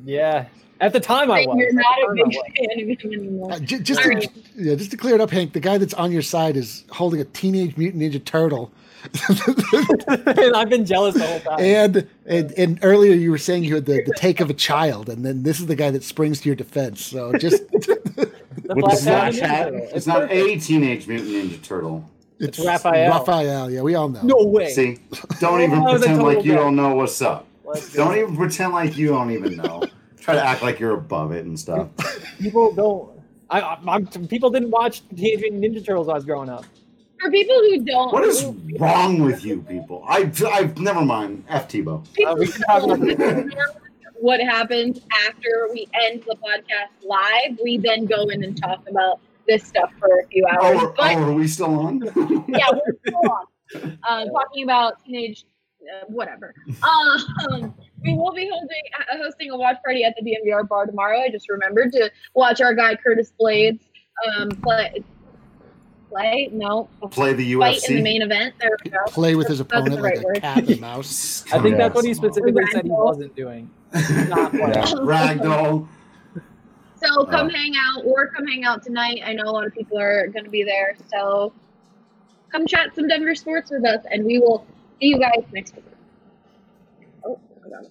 Yeah. At the time I was. you're not a big fan of him anymore. Uh, j- just, All to, right. yeah, just to clear it up, Hank, the guy that's on your side is holding a Teenage Mutant Ninja Turtle. and I've been jealous the whole time. and, and and earlier you were saying you had the, the take of a child, and then this is the guy that springs to your defense. So just The With Black the slash Diamond hat. Turtle. It's not a Teenage Mutant Ninja Turtle. it's Raphael. Raphael, yeah, we all know. No way. See, don't even That was a pretend like you bet. don't know what's up. Let's. Don't even pretend like you don't even know. Try to act like you're above it and stuff. People don't. I, I, I'm, people didn't watch Teenage Mutant Ninja Turtles when I was growing up. For people who don't, What is wrong with you people? I, I never mind. F Tebow. people Uh, we can talk about don't know what happens after we end the podcast live, we then go in and talk about this stuff for a few hours. Oh, but oh, are we still on? yeah, we're still on. Uh, talking about teenage, uh, whatever. Um, we will be hosting, uh, hosting a watch party at the DNVR bar tomorrow. I just remembered to watch our guy Curtis Blaydes um, play. Play? No. Play the Fight in the UFC. main event. There we go. Play with his opponent the like right a word. cat and mouse. I think that's what he specifically said he wasn't doing. Not playing. Yeah. Ragdoll. So come Uh. hang out or come hang out tonight. I know a lot of people are going to be there. So come chat some Denver sports with us and we will see you guys next week. Oh, hold on.